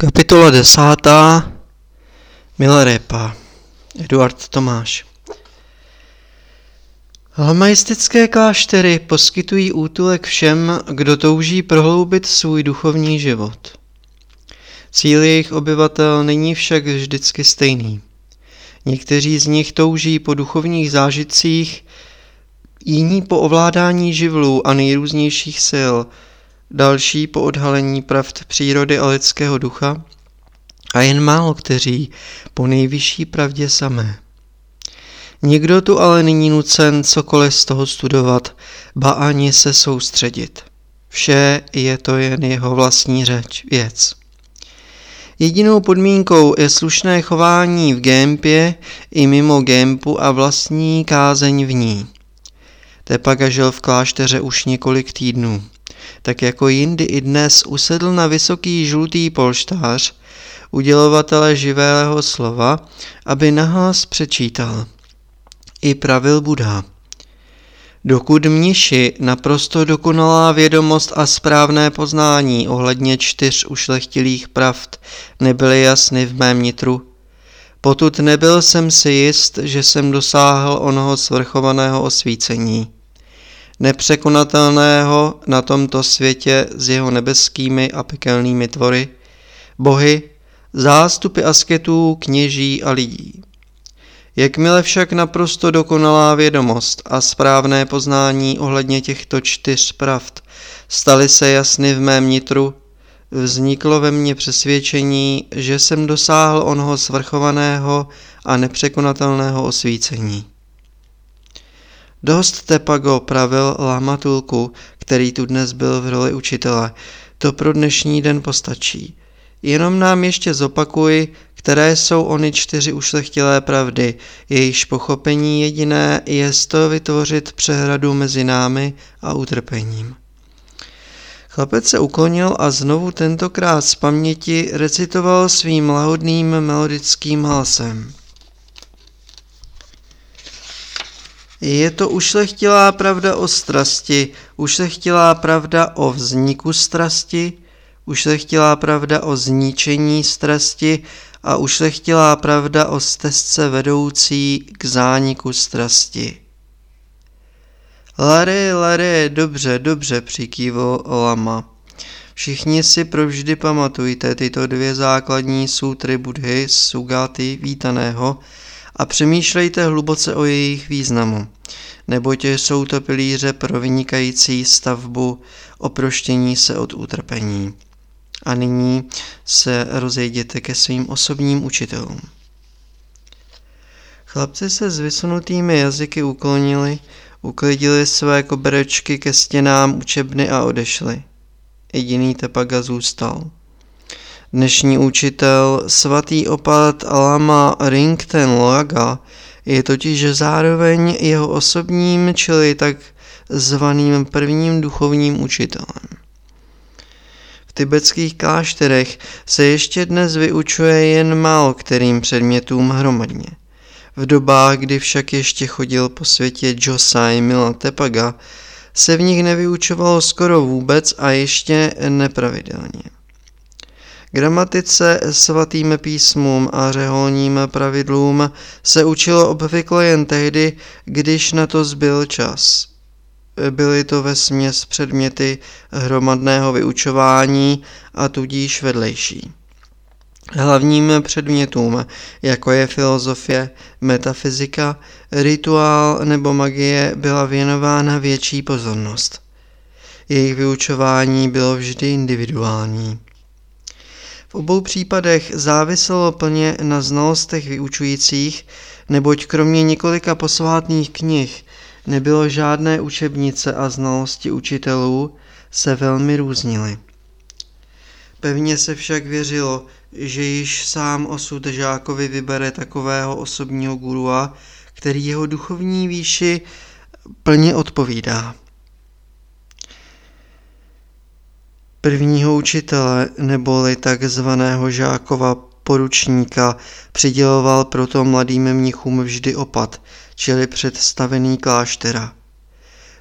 Kapitola desátá Milarepa Eduard Tomáš Lamaistické kláštery poskytují útulek všem, kdo touží prohloubit svůj duchovní život. Cíl jejich obyvatel není však vždycky stejný. Někteří z nich touží po duchovních zážitcích, jiní po ovládání živlů a nejrůznějších sil – další po odhalení pravd přírody a lidského ducha a jen málo kteří po nejvyšší pravdě samé. Nikdo tu ale není nucen cokoliv z toho studovat, ba ani se soustředit. Vše je to jen jeho vlastní řeč, věc. Jedinou podmínkou je slušné chování v Gempě i mimo Gempu a vlastní kázeň v ní. Tepaga žil v klášteře už několik týdnů tak jako jindy i dnes usedl na vysoký žlutý polštář udělovatele živého slova, aby nahlas přečítal. I pravil Buddha. Dokud mniši naprosto dokonalá vědomost a správné poznání ohledně čtyř ušlechtilých pravd nebyly jasny v mém nitru, potud nebyl jsem si jist, že jsem dosáhl onoho svrchovaného osvícení nepřekonatelného na tomto světě s jeho nebeskými a pekelnými tvory, bohy, zástupy asketů, kněží a lidí. Jakmile však naprosto dokonalá vědomost a správné poznání ohledně těchto čtyř pravd staly se jasny v mém nitru, vzniklo ve mně přesvědčení, že jsem dosáhl onoho svrchovaného a nepřekonatelného osvícení. Dost Tepago pravil Lamatulku, který tu dnes byl v roli učitele. To pro dnešní den postačí. Jenom nám ještě zopakuj, které jsou ony čtyři ušlechtilé pravdy. Jejíž pochopení jediné je toho vytvořit přehradu mezi námi a utrpením. Chlapec se uklonil a znovu tentokrát z paměti recitoval svým lahodným melodickým hlasem. Je to ušlechtilá pravda o strasti, ušlechtilá pravda o vzniku strasti, ušlechtilá pravda o zničení strasti a ušlechtilá pravda o stezce vedoucí k zániku strasti. Lare, lare, dobře, dobře, přikývil Lama. Všichni si provždy pamatujte tyto dvě základní sutry Budhy, Sugaty, vítaného, a přemýšlejte hluboce o jejich významu, neboť jsou to pilíře pro vynikající stavbu oproštění se od utrpení. A nyní se rozejděte ke svým osobním učitelům. Chlapci se s vysunutými jazyky uklonili, uklidili své koberečky ke stěnám učebny a odešli. Jediný Tepaga zůstal. Dnešní učitel svatý opat Lama Ringten Laga je totiž zároveň jeho osobním, čili tak zvaným prvním duchovním učitelem. V tibetských klášterech se ještě dnes vyučuje jen málo kterým předmětům hromadně. V dobách, kdy však ještě chodil po světě Josai Mila Tepaga, se v nich nevyučovalo skoro vůbec a ještě nepravidelně. Gramatice, svatým písmům a řeholním pravidlům se učilo obvykle jen tehdy, když na to zbyl čas. Byly to ve směs předměty hromadného vyučování a tudíž vedlejší. Hlavním předmětům, jako je filozofie, metafyzika, rituál nebo magie, byla věnována větší pozornost. Jejich vyučování bylo vždy individuální. V obou případech záviselo plně na znalostech vyučujících, neboť kromě několika posvátných knih nebylo žádné učebnice a znalosti učitelů se velmi různily. Pevně se však věřilo, že již sám osud žákovi vybere takového osobního gurua, který jeho duchovní výši plně odpovídá. Prvního učitele neboli takzvaného žákova poručníka přiděloval proto mladým mnichům vždy opat, čili představený kláštera,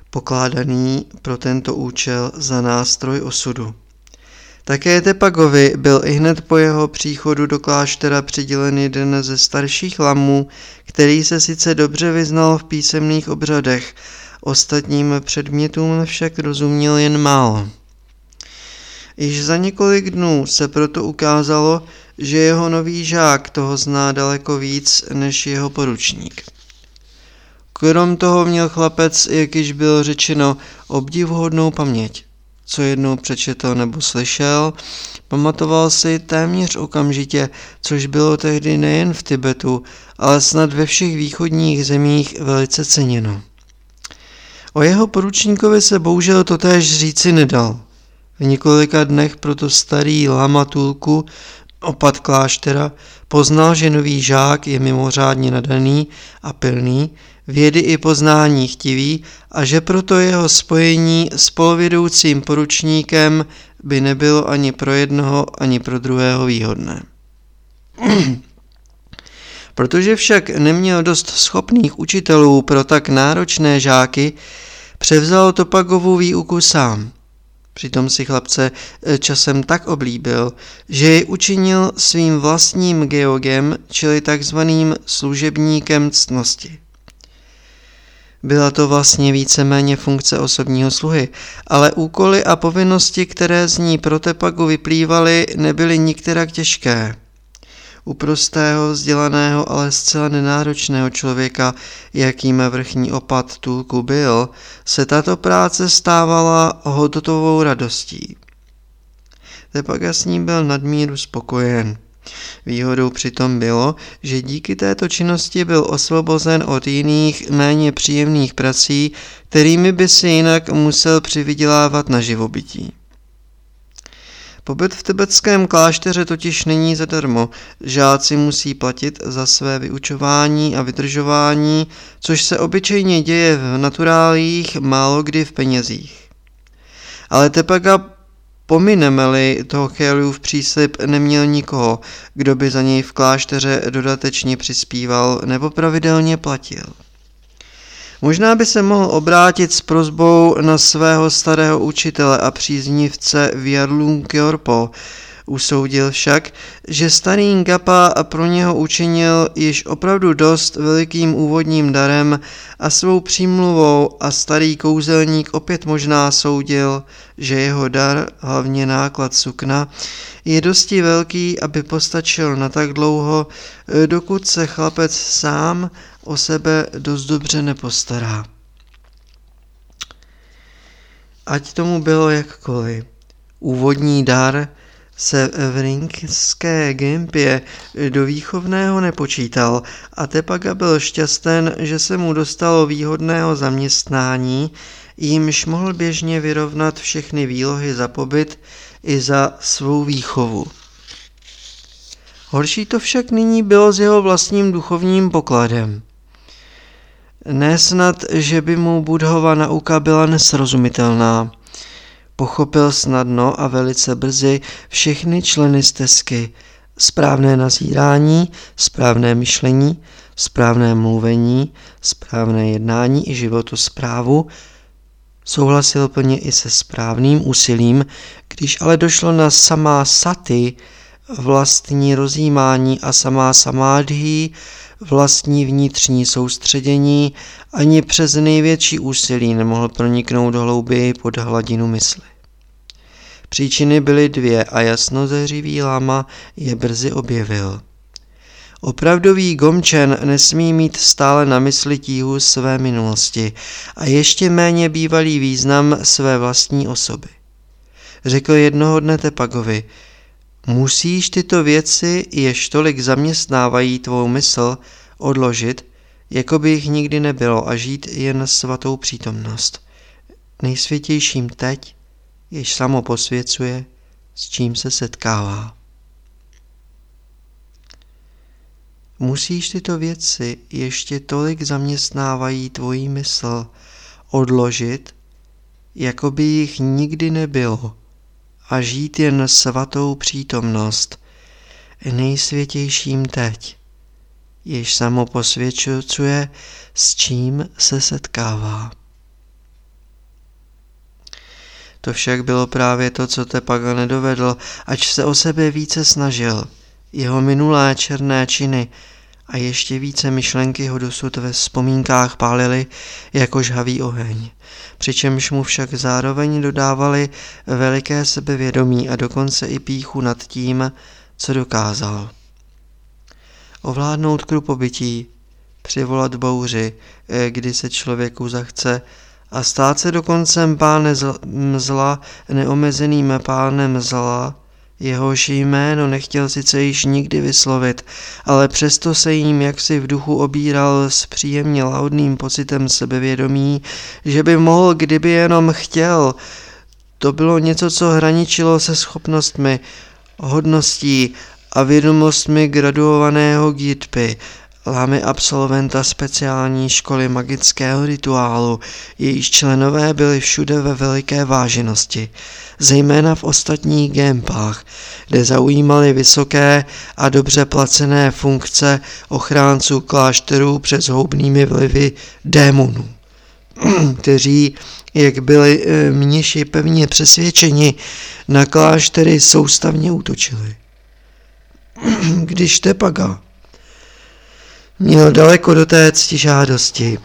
pokládaný pro tento účel za nástroj osudu. Také Tepagovi byl i hned po jeho příchodu do kláštera přidělen jeden ze starších lamů, který se sice dobře vyznal v písemných obřadech, ostatním předmětům však rozuměl jen málo. Již za několik dnů se proto ukázalo, že jeho nový žák toho zná daleko víc než jeho poručník. Krom toho měl chlapec, jak již bylo řečeno, obdivuhodnou paměť. Co jednou přečetl nebo slyšel, pamatoval si téměř okamžitě, což bylo tehdy nejen v Tibetu, ale snad ve všech východních zemích velice ceněno. O jeho poručníkovi se bohužel totéž říci nedal. V několika dnech proto starý lama Tulku, opat kláštera, poznal, že nový žák je mimořádně nadaný a pilný, vědy i poznání chtivý a že proto jeho spojení s polovědoucím poručníkem by nebylo ani pro jednoho, ani pro druhého výhodné. Protože však neměl dost schopných učitelů pro tak náročné žáky, převzal Topagovu výuku sám. Přitom si chlapce eh, časem tak oblíbil, že jej učinil svým vlastním geogem, čili takzvaným služebníkem ctnosti. Byla to vlastně víceméně funkce osobního sluhy, ale úkoly a povinnosti, které z ní pro Tepagu vyplývaly, nebyly nikterak těžké. U prostého, vzdělaného, ale zcela nenáročného člověka, jakým vrchní opat Tulku byl, se tato práce stávala hodnotovou radostí. Tepaga s ním byl nadmíru spokojen. Výhodou přitom bylo, že díky této činnosti byl osvobozen od jiných méně příjemných prací, kterými by si jinak musel přivydělávat na živobytí. Pobyt v tibetském klášteře totiž není zadarmo. Žáci musí platit za své vyučování a vydržování, což se obyčejně děje v naturálích, málo kdy v penězích. Ale Tepaga Pomineme-li toho v příslip, neměl nikoho, kdo by za něj v klášteře dodatečně přispíval nebo pravidelně platil. Možná by se mohl obrátit s prozbou na svého starého učitele a příznivce Viarlung Kyorpo, Usoudil však, že starý Ngapa pro něho učinil již opravdu dost velikým úvodním darem a svou přímluvou a starý kouzelník opět možná soudil, že jeho dar, hlavně náklad sukna, je dosti velký, aby postačil na tak dlouho, dokud se chlapec sám o sebe dost dobře nepostará. Ať tomu bylo jakkoliv. Úvodní dar se v ringské gimpě do výchovného nepočítal a Tepaga byl šťasten, že se mu dostalo výhodného zaměstnání, jímž mohl běžně vyrovnat všechny výlohy za pobyt i za svou výchovu. Horší to však nyní bylo s jeho vlastním duchovním pokladem. Nesnad, že by mu Budhova nauka byla nesrozumitelná. Pochopil snadno a velice brzy všechny členy stezky. Správné nazírání, správné myšlení, správné mluvení, správné jednání i životosprávu, souhlasil plně i se správným úsilím, když ale došlo na samá saty, vlastní rozjímání a samá samádhí, vlastní vnitřní soustředění, ani přes největší úsilí nemohl proniknout do hlouběji pod hladinu mysli. Příčiny byly dvě a jasnozeřivý láma je brzy objevil. Opravdový gomčen nesmí mít stále na mysli tíhu své minulosti a ještě méně bývalý význam své vlastní osoby. Řekl jednoho dne Tepagovi, musíš tyto věci, jež tolik zaměstnávají tvou mysl, odložit, jako by jich nikdy nebylo a žít jen svatou přítomnost. Nejsvětějším teď jež samo posvěcuje, s čím se setkává. Musíš tyto věci ještě tolik zaměstnávají tvojí mysl odložit, jako by jich nikdy nebylo a žít jen svatou přítomnost, nejsvětějším teď, jež samo posvědčuje, s čím se setkává. To však bylo právě to, co Tepaga nedovedl, ač se o sebe více snažil. Jeho minulé černé činy a ještě více myšlenky ho dosud ve vzpomínkách pálily jako žhavý oheň. Přičemž mu však zároveň dodávali veliké sebevědomí a dokonce i píchu nad tím, co dokázal. Ovládnout krupobytí, přivolat bouři, eh, kdy se člověku zachce, a stát se dokonce pánem zla, neomezeným pánem zla, jehož jméno nechtěl sice již nikdy vyslovit, ale přesto se jim jaksi v duchu obíral s příjemně laudným pocitem sebevědomí, že by mohl, kdyby jenom chtěl. To bylo něco, co hraničilo se schopnostmi, hodností a vědomostmi graduovaného gitpy, lámy absolventa speciální školy magického rituálu, jejíž členové byli všude ve veliké váženosti, zejména v ostatních gempách, kde zaujímali vysoké a dobře placené funkce ochránců klášterů před zhoubnými vlivy démonů, kteří, jak byli eh, mniši pevně přesvědčeni, na kláštery soustavně útočili. Když Tepaga měl daleko do té ctižádosti.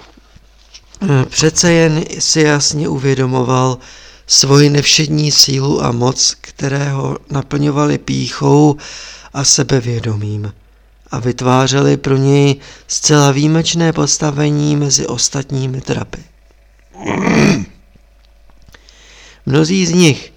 Eh, přece jen si jasně uvědomoval svoji nevšední sílu a moc, kterého naplňovali píchou a sebevědomím a vytvářeli pro něj zcela výjimečné postavení mezi ostatními trapy. Mnozí z nich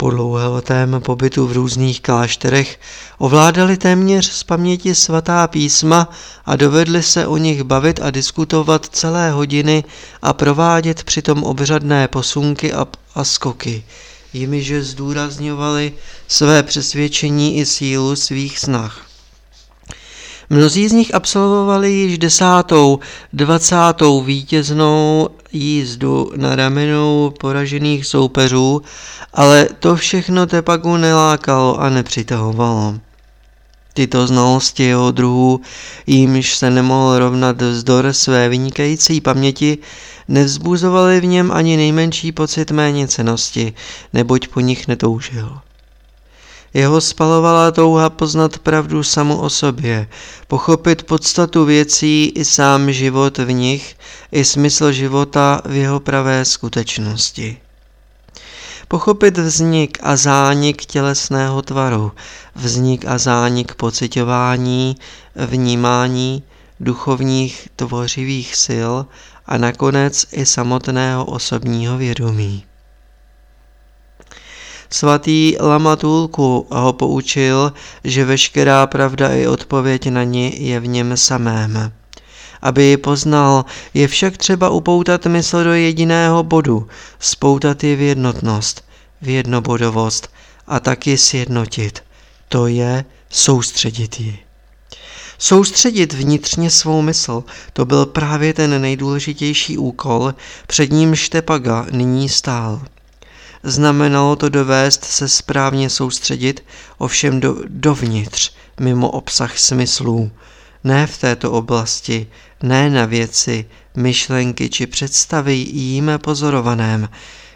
po dlouholetém pobytu v různých klášterech ovládali téměř z paměti svatá písma a dovedli se o nich bavit a diskutovat celé hodiny a provádět přitom obřadné posunky a, a skoky, jimiž zdůrazňovali své přesvědčení i sílu svých snah. Mnozí z nich absolvovali již desátou, dvacátou vítěznou jízdu na ramenou poražených soupeřů, ale to všechno Tepagu nelákalo a nepřitahovalo. Tyto znalosti jeho druhů, jímž se nemohl rovnat vzdor své vynikající paměti, nevzbuzovaly v něm ani nejmenší pocit méněcenosti, neboť po nich netoužil. Jeho spalovala touha poznat pravdu samu o sobě, pochopit podstatu věcí i sám život v nich, i smysl života v jeho pravé skutečnosti. Pochopit vznik a zánik tělesného tvaru, vznik a zánik pocitování, vnímání, duchovních tvořivých sil a nakonec i samotného osobního vědomí. Svatý Lamatulku ho poučil, že veškerá pravda i odpověď na ní je v něm samém. Aby ji poznal, je však třeba upoutat mysl do jediného bodu, spoutat ji v jednotnost, v jednobodovost a taky sjednotit. To je soustředit ji. Soustředit vnitřně svou mysl, to byl právě ten nejdůležitější úkol, před ním Štepaga nyní stál. Znamenalo to dovést se správně soustředit, ovšem do, dovnitř, mimo obsah smyslů. Ne v této oblasti, ne na věci, myšlenky či představy jím pozorovaném,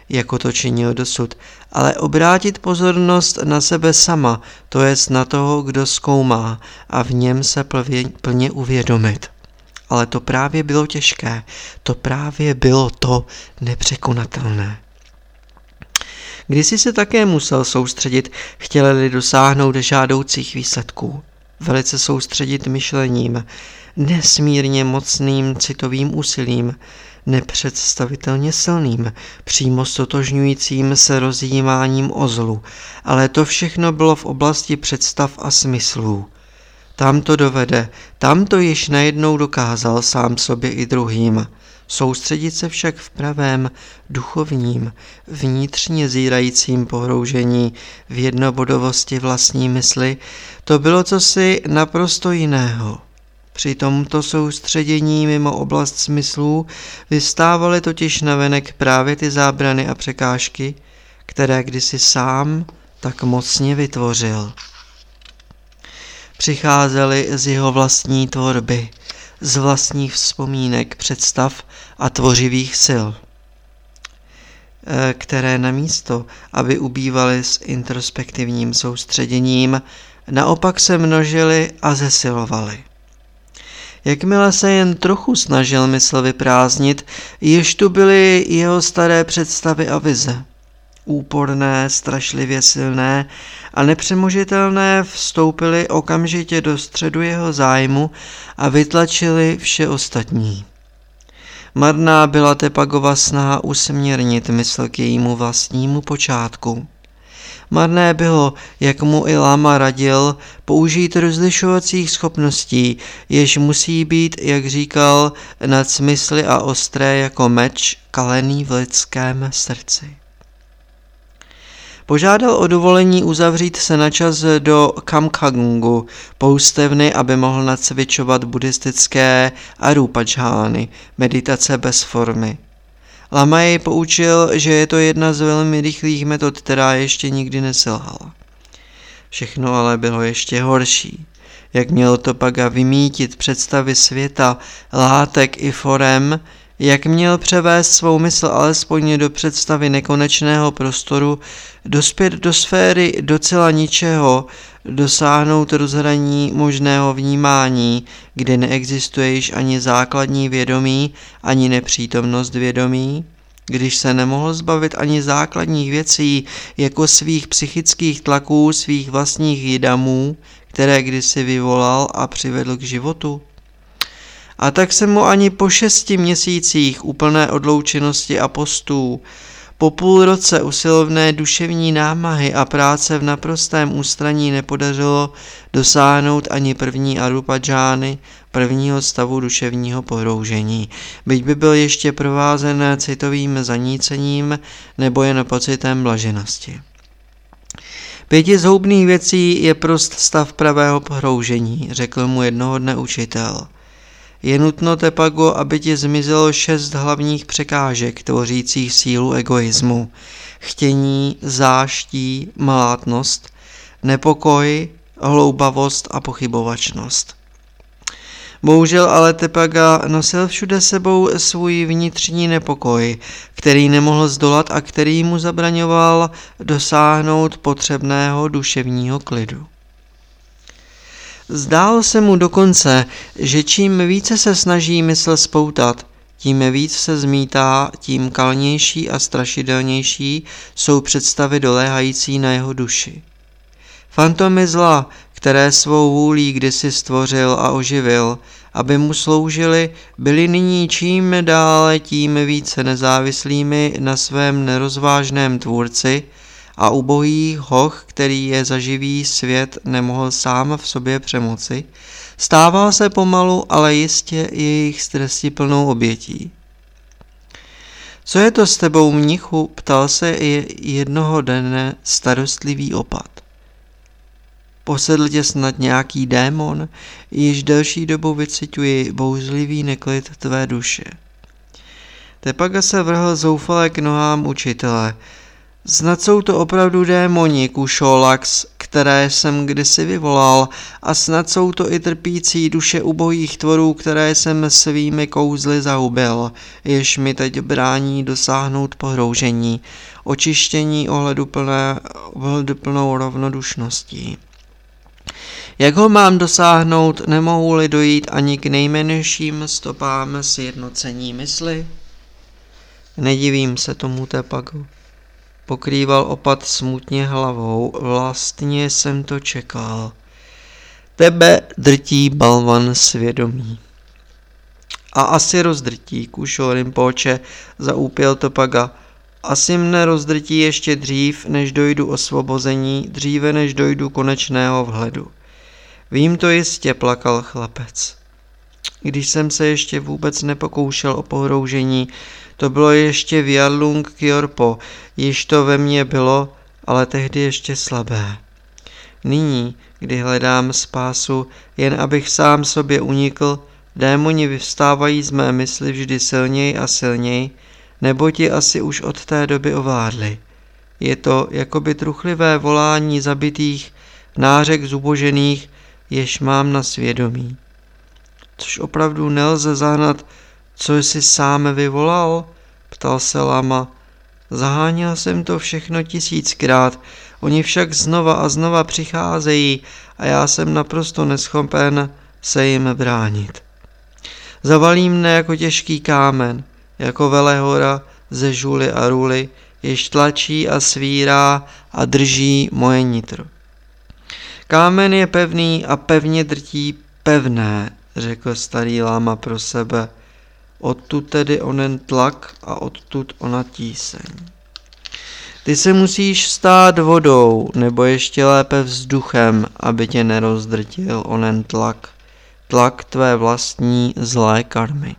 jako to činil dosud, ale obrátit pozornost na sebe sama, to jest na toho, kdo zkoumá a v něm se plně, plně uvědomit. Ale to právě bylo těžké, to právě bylo to nepřekonatelné. Kdysi se také musel soustředit, chtěli dosáhnout žádoucích výsledků. Velice soustředit myšlením, nesmírně mocným citovým úsilím, nepředstavitelně silným, přímo stotožňujícím se rozjímáním o zlu, ale to všechno bylo v oblasti představ a smyslů. Tam to dovede, tam to již najednou dokázal sám sobě i druhým. Soustředit se však v pravém, duchovním, vnitřně zírajícím pohroužení v jednobodovosti vlastní mysli, to bylo cosi naprosto jiného. Při tomto soustředění mimo oblast smyslů vystávaly totiž navenek právě ty zábrany a překážky, které kdysi sám tak mocně vytvořil. Přicházely z jeho vlastní tvorby – z vlastních vzpomínek, představ a tvořivých sil. eh, které na místo, aby ubývaly s introspektivním soustředěním, naopak se množily a zesilovaly. Jakmile se jen trochu snažil mysl vyprázdnit, již tu byly jeho staré představy a vize. Úporné, strašlivě silné a nepřemožitelné vstoupily okamžitě do středu jeho zájmu a vytlačili vše ostatní. Marná byla Tepagova snaha usměrnit mysl k jejímu vlastnímu počátku. Marné bylo, jak mu i Lama radil, použít rozlišovacích schopností, jež musí být, jak říkal, nad smysly a ostré jako meč kalený v lidském srdci. Požádal o dovolení uzavřít se na čas do Kamkagungu, poustevny, aby mohl nacvičovat buddhistické arupajhány, meditace bez formy. Lama jej poučil, že je to jedna z velmi rychlých metod, která ještě nikdy neselhala. Všechno ale bylo ještě horší. Jak měl to Paga vymítit představy světa, látek i forem, jak měl převést svou mysl alespoň do představy nekonečného prostoru, dospět do sféry docela ničeho, dosáhnout rozhraní možného vnímání, kde neexistuje již ani základní vědomí, ani nepřítomnost vědomí, když se nemohl zbavit ani základních věcí, jako svých psychických tlaků, svých vlastních jidamů, které kdysi vyvolal a přivedl k životu? A tak se mu ani po šesti měsících úplné odloučenosti a postů, po půl roce usilovné duševní námahy a práce v naprostém ústraní nepodařilo dosáhnout ani první arupadžány, prvního stavu duševního pohroužení, byť by byl ještě provázen citovým zanícením nebo jen pocitem blaženosti. Pěti zhoubných věcí je prost stav pravého pohroužení, řekl mu jednoho dne učitel. Je nutno, Tepago, aby ti zmizelo šest hlavních překážek tvořících sílu egoismu. Chtění, záští, malátnost, nepokoj, hloubavost a pochybovačnost. Bohužel ale Tepaga nosil všude sebou svůj vnitřní nepokoj, který nemohl zdolat a který mu zabraňoval dosáhnout potřebného duševního klidu. Zdálo se mu dokonce, že čím více se snaží mysl spoutat, tím víc se zmítá, tím kalnější a strašidelnější jsou představy doléhající na jeho duši. Fantomy zla, které svou vůlí kdysi stvořil a oživil, aby mu sloužili, byly nyní čím dále tím více nezávislými na svém nerozvážném tvůrci a ubohý hoch, který je za živý svět nemohl sám v sobě přemoci, stával se pomalu, ale jistě jejich plnou obětí. Co je to s tebou, mnichu? ptal se jednoho dne starostlivý opat. Posedl tě snad nějaký démon, již delší dobu vycituji bouzlivý neklid tvé duše. Tepaga se vrhl zoufale k nohám učitele, Snad jsou to opravdu démoni, Kušolax, které jsem kdysi vyvolal, a snad jsou to i trpící duše ubojích tvorů, které jsem svými kouzly zahubil, jež mi teď brání dosáhnout pohroužení, očištění ohleduplné, ohleduplnou rovnodušností. Jak ho mám dosáhnout, nemohu-li dojít ani k nejmenším stopám sjednocení mysli? Nedivím se tomu tepagu. Pokrýval opat smutně hlavou, vlastně jsem to čekal. Tebe drtí balvan svědomí. A asi rozdrtí, kušo Rimpoče, zaúpěl Topaga. Asi mne rozdrtí ještě dřív, než dojdu osvobození, dříve než dojdu konečného vhledu. Vím to jistě, plakal chlapec. Když jsem se ještě vůbec nepokoušel o pohroužení, to bylo ještě v Jarlung Kjorpo, již to ve mně bylo, ale tehdy ještě slabé. Nyní, kdy hledám spásu, jen abych sám sobě unikl, démoni vyvstávají z mé mysli vždy silněji a silněji, nebo ti asi už od té doby ovládli. Je to jakoby truchlivé volání zabitých, nářek zubožených, jež mám na svědomí. Což opravdu nelze zahnat co jsi sám vyvolal? Ptal se Lama. Zaháněl jsem to všechno tisíckrát, oni však znova a znova přicházejí a já jsem naprosto neschopen se jim bránit. Zavalí mne jako těžký kámen, jako velehora ze žuly a ruly, jež tlačí a svírá a drží moje nitro. Kámen je pevný a pevně drtí pevné, řekl starý láma pro sebe. Odtud tedy onen tlak a odtud ona tíseň. Ty se musíš stát vodou, nebo ještě lépe vzduchem, aby tě nerozdrtil onen tlak, tlak tvé vlastní zlé karmy.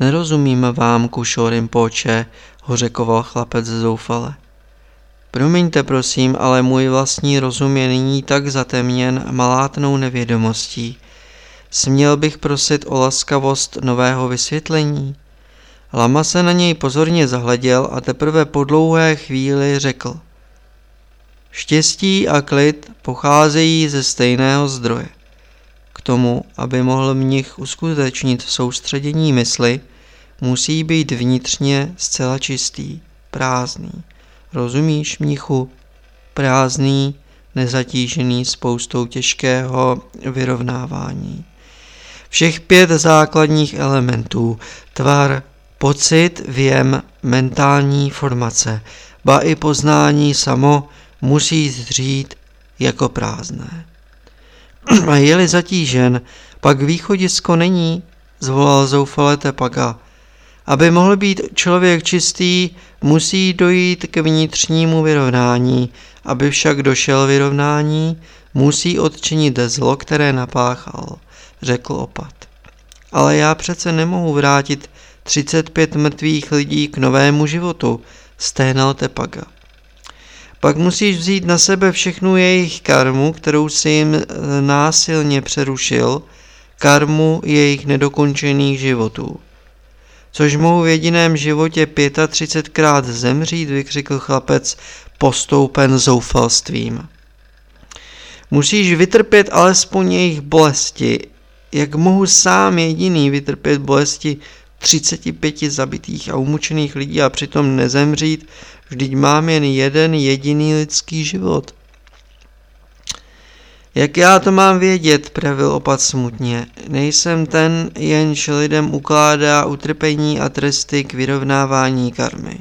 Nerozumím vám, kušorim poče, ho řekoval chlapec zoufale. Promiňte prosím, ale můj vlastní rozum je nyní tak zatemněn malátnou nevědomostí. Směl bych prosit o laskavost nového vysvětlení? Lama se na něj pozorně zahleděl a teprve po dlouhé chvíli řekl. Štěstí a klid pocházejí ze stejného zdroje. K tomu, aby mohl mnich uskutečnit soustředění mysli, musí být vnitřně zcela čistý, prázdný. Rozumíš, mnichu? Prázdný, nezatížený spoustou těžkého vyrovnávání. Všech pět základních elementů, tvar, pocit, věm, mentální formace, ba i poznání samo musí zřít jako prázdné. A je-li zatížen, pak východisko není, zvolal zoufale Tepaga. Aby mohl být člověk čistý, musí dojít k vnitřnímu vyrovnání. Aby však došel vyrovnání, musí odčinit zlo, které napáchal, řekl opat. Ale já přece nemohu vrátit 35 mrtvých lidí k novému životu, sténal Tepaga. Pak musíš vzít na sebe všechnu jejich karmu, kterou si jim násilně přerušil, karmu jejich nedokončených životů což mohu v jediném životě 35krát zemřít, vykřikl chlapec postoupen zoufalstvím. Musíš vytrpět alespoň jejich bolesti, jak mohu sám jediný vytrpět bolesti 35 zabitých a umučených lidí a přitom nezemřít, vždyť mám jen jeden jediný lidský život. Jak já to mám vědět, pravil opat smutně. Nejsem ten, jenž lidem ukládá utrpení a tresty k vyrovnávání karmy.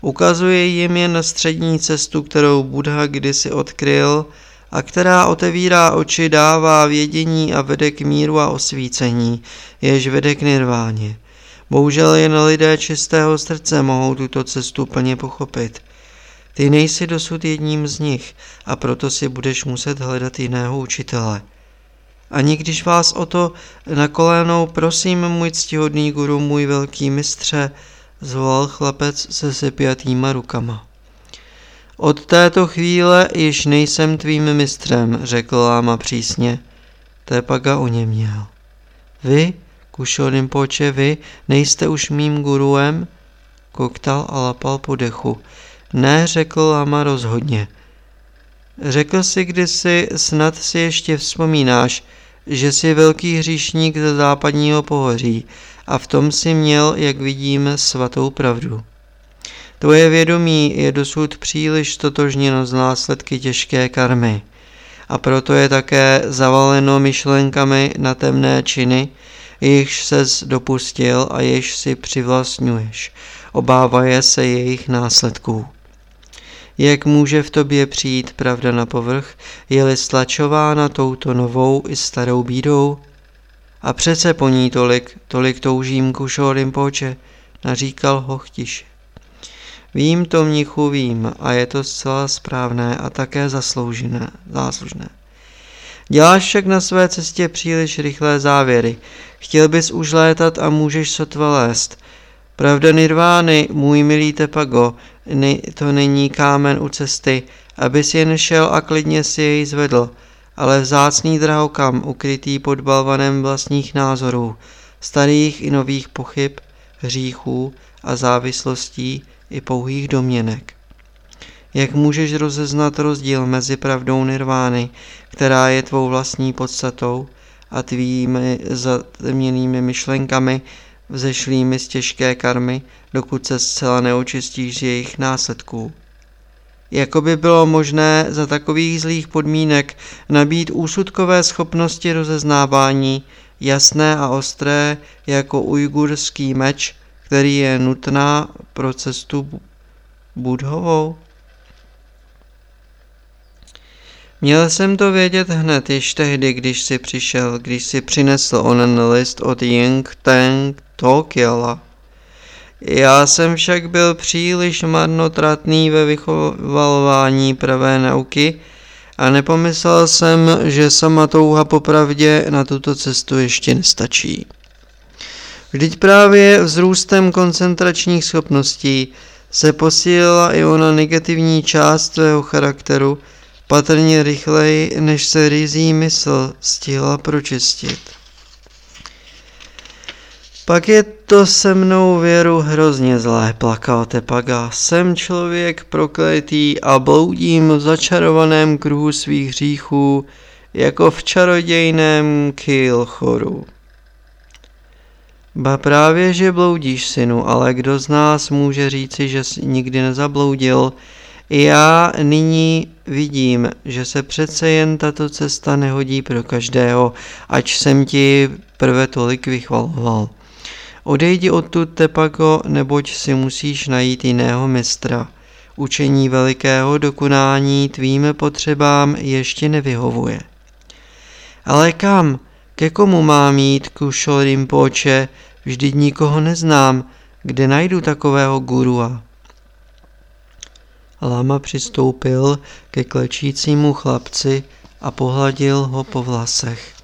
Ukazuje jim jen střední cestu, kterou Buddha kdysi odkryl a která otevírá oči, dává vědění a vede k míru a osvícení, jež vede k nirváně. Bohužel jen lidé čistého srdce mohou tuto cestu plně pochopit – ty nejsi dosud jedním z nich a proto si budeš muset hledat jiného učitele. Ani když vás o to na kolénou prosím, můj ctihodný guru, můj velký mistře, zvolal chlapec se sepjatýma rukama. Od této chvíle již nejsem tvým mistrem, řekl láma přísně. Tépaga oněměl. Vy, Kušo poče, vy nejste už mým guruem? Koktal a lapal po dechu. Ne, řekl Lama rozhodně. Řekl si kdysi, snad si ještě vzpomínáš, že jsi velký hříšník ze západního pohoří a v tom si měl, jak vidím, svatou pravdu. Tvoje vědomí je dosud příliš totožněno z následky těžké karmy a proto je také zavaleno myšlenkami na temné činy, jichž ses dopustil a jež si přivlastňuješ, obávaje se jejich následků. Jak může v tobě přijít pravda na povrch, je-li stlačována touto novou i starou bídou? A přece po ní tolik, tolik toužím Kušo Rimpoče, naříkal hochtiše. Vím to mnichu, vím a je to zcela správné a také zasloužené, záslužné. Děláš však na své cestě příliš rychlé závěry. Chtěl bys už létat a můžeš sotva lézt. Pravda nirvány, můj milý Tepago, to není kámen u cesty, abys jen šel a klidně si jej zvedl, ale vzácný drahokam ukrytý pod balvanem vlastních názorů, starých i nových pochyb, hříchů a závislostí i pouhých domněnek. Jak můžeš rozeznat rozdíl mezi pravdou nirvány, která je tvou vlastní podstatou, a tvými zatemněnými myšlenkami, vzešlými z těžké karmy, dokud se zcela neočistíš z jejich následků. Jako by bylo možné za takových zlých podmínek nabít úsudkové schopnosti rozeznávání, jasné a ostré jako ujgurský meč, který je nutná pro cestu budhovou? Měl jsem to vědět hned, již tehdy, když si přišel, když si přinesl onen list od Ying Teng Tokiela. Já jsem však byl příliš marnotratný ve vychovalování pravé nauky a nepomyslel jsem, že sama touha popravdě na tuto cestu ještě nestačí. Vždyť právě vzrůstem koncentračních schopností se posílila i ona negativní část tvého charakteru, patrně rychleji, než se rizí mysl stihla pročistit. Pak je to se mnou věru hrozně zlé, plakal Tepaga. Jsem člověk prokletý a bloudím v začarovaném kruhu svých hříchů, jako v čarodějném Kilchoru. Ba právě, že bloudíš, synu, ale kdo z nás může říci, že jsi nikdy nezabloudil? Já nyní vidím, že se přece jen tato cesta nehodí pro každého, ač jsem ti prve tolik vychvaloval. Odejdi odtud, Tepako, neboť si musíš najít jiného mistra. Učení velikého dokonání tvým potřebám ještě nevyhovuje. Ale kam? Ke komu mám jít, Kušo Rimpoče? Vždyť nikoho neznám. Kde najdu takového gurua? Lama přistoupil ke klečícímu chlapci a pohladil ho po vlasech.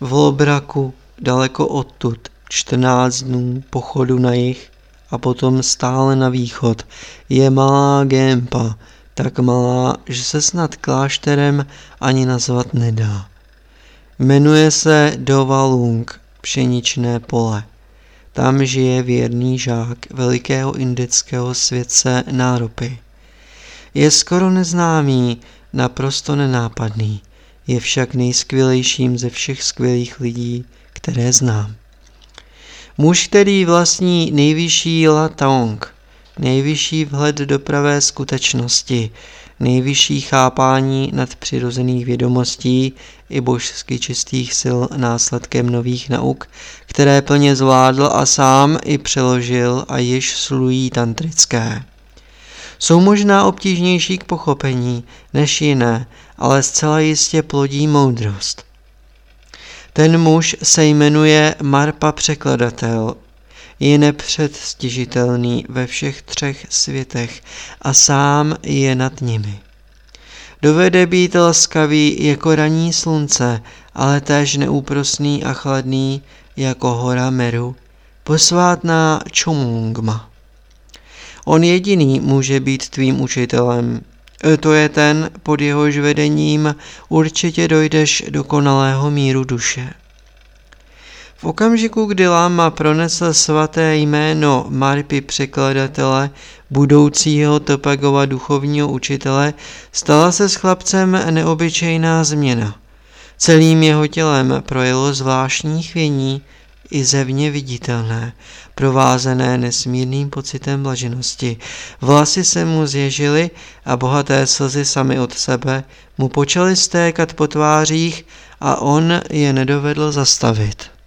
V Lobraku, daleko odtud, 14 dnů pochodu na jih a potom stále na východ, je malá Gempa, tak malá, že se snad klášterem ani nazvat nedá. Jmenuje se Dovalung, pšeničné pole. Tam žije věrný žák velikého indického světce náropy. Je skoro neznámý, naprosto nenápadný, je však nejskvělejším ze všech skvělých lidí, které znám. Muž, který vlastní nejvyšší latong, nejvyšší vhled do pravé skutečnosti, nejvyšší chápání nadpřirozených vědomostí i božsky čistých sil následkem nových nauk, které plně zvládl a sám i přeložil a již slují tantrické. Jsou možná obtížnější k pochopení než jiné, ale zcela jistě plodí moudrost. Ten muž se jmenuje Marpa Překladatel, je nepředstižitelný ve všech třech světech a sám je nad nimi. Dovede být laskavý jako raní slunce, ale též neúprosný a chladný jako hora Meru, posvátná Čomungma. On jediný může být tvým učitelem. To je ten, pod jehož vedením určitě dojdeš dokonalého míru duše. V okamžiku, kdy Láma pronesl svaté jméno Marpy překladatele, budoucího Topagova duchovního učitele, stala se s chlapcem neobyčejná změna. Celým jeho tělem projelo zvláštní chvění, i zevně viditelné, provázené nesmírným pocitem blaženosti. Vlasy se mu zježily a bohaté slzy sami od sebe mu počaly stékat po tvářích a on je nedovedl zastavit.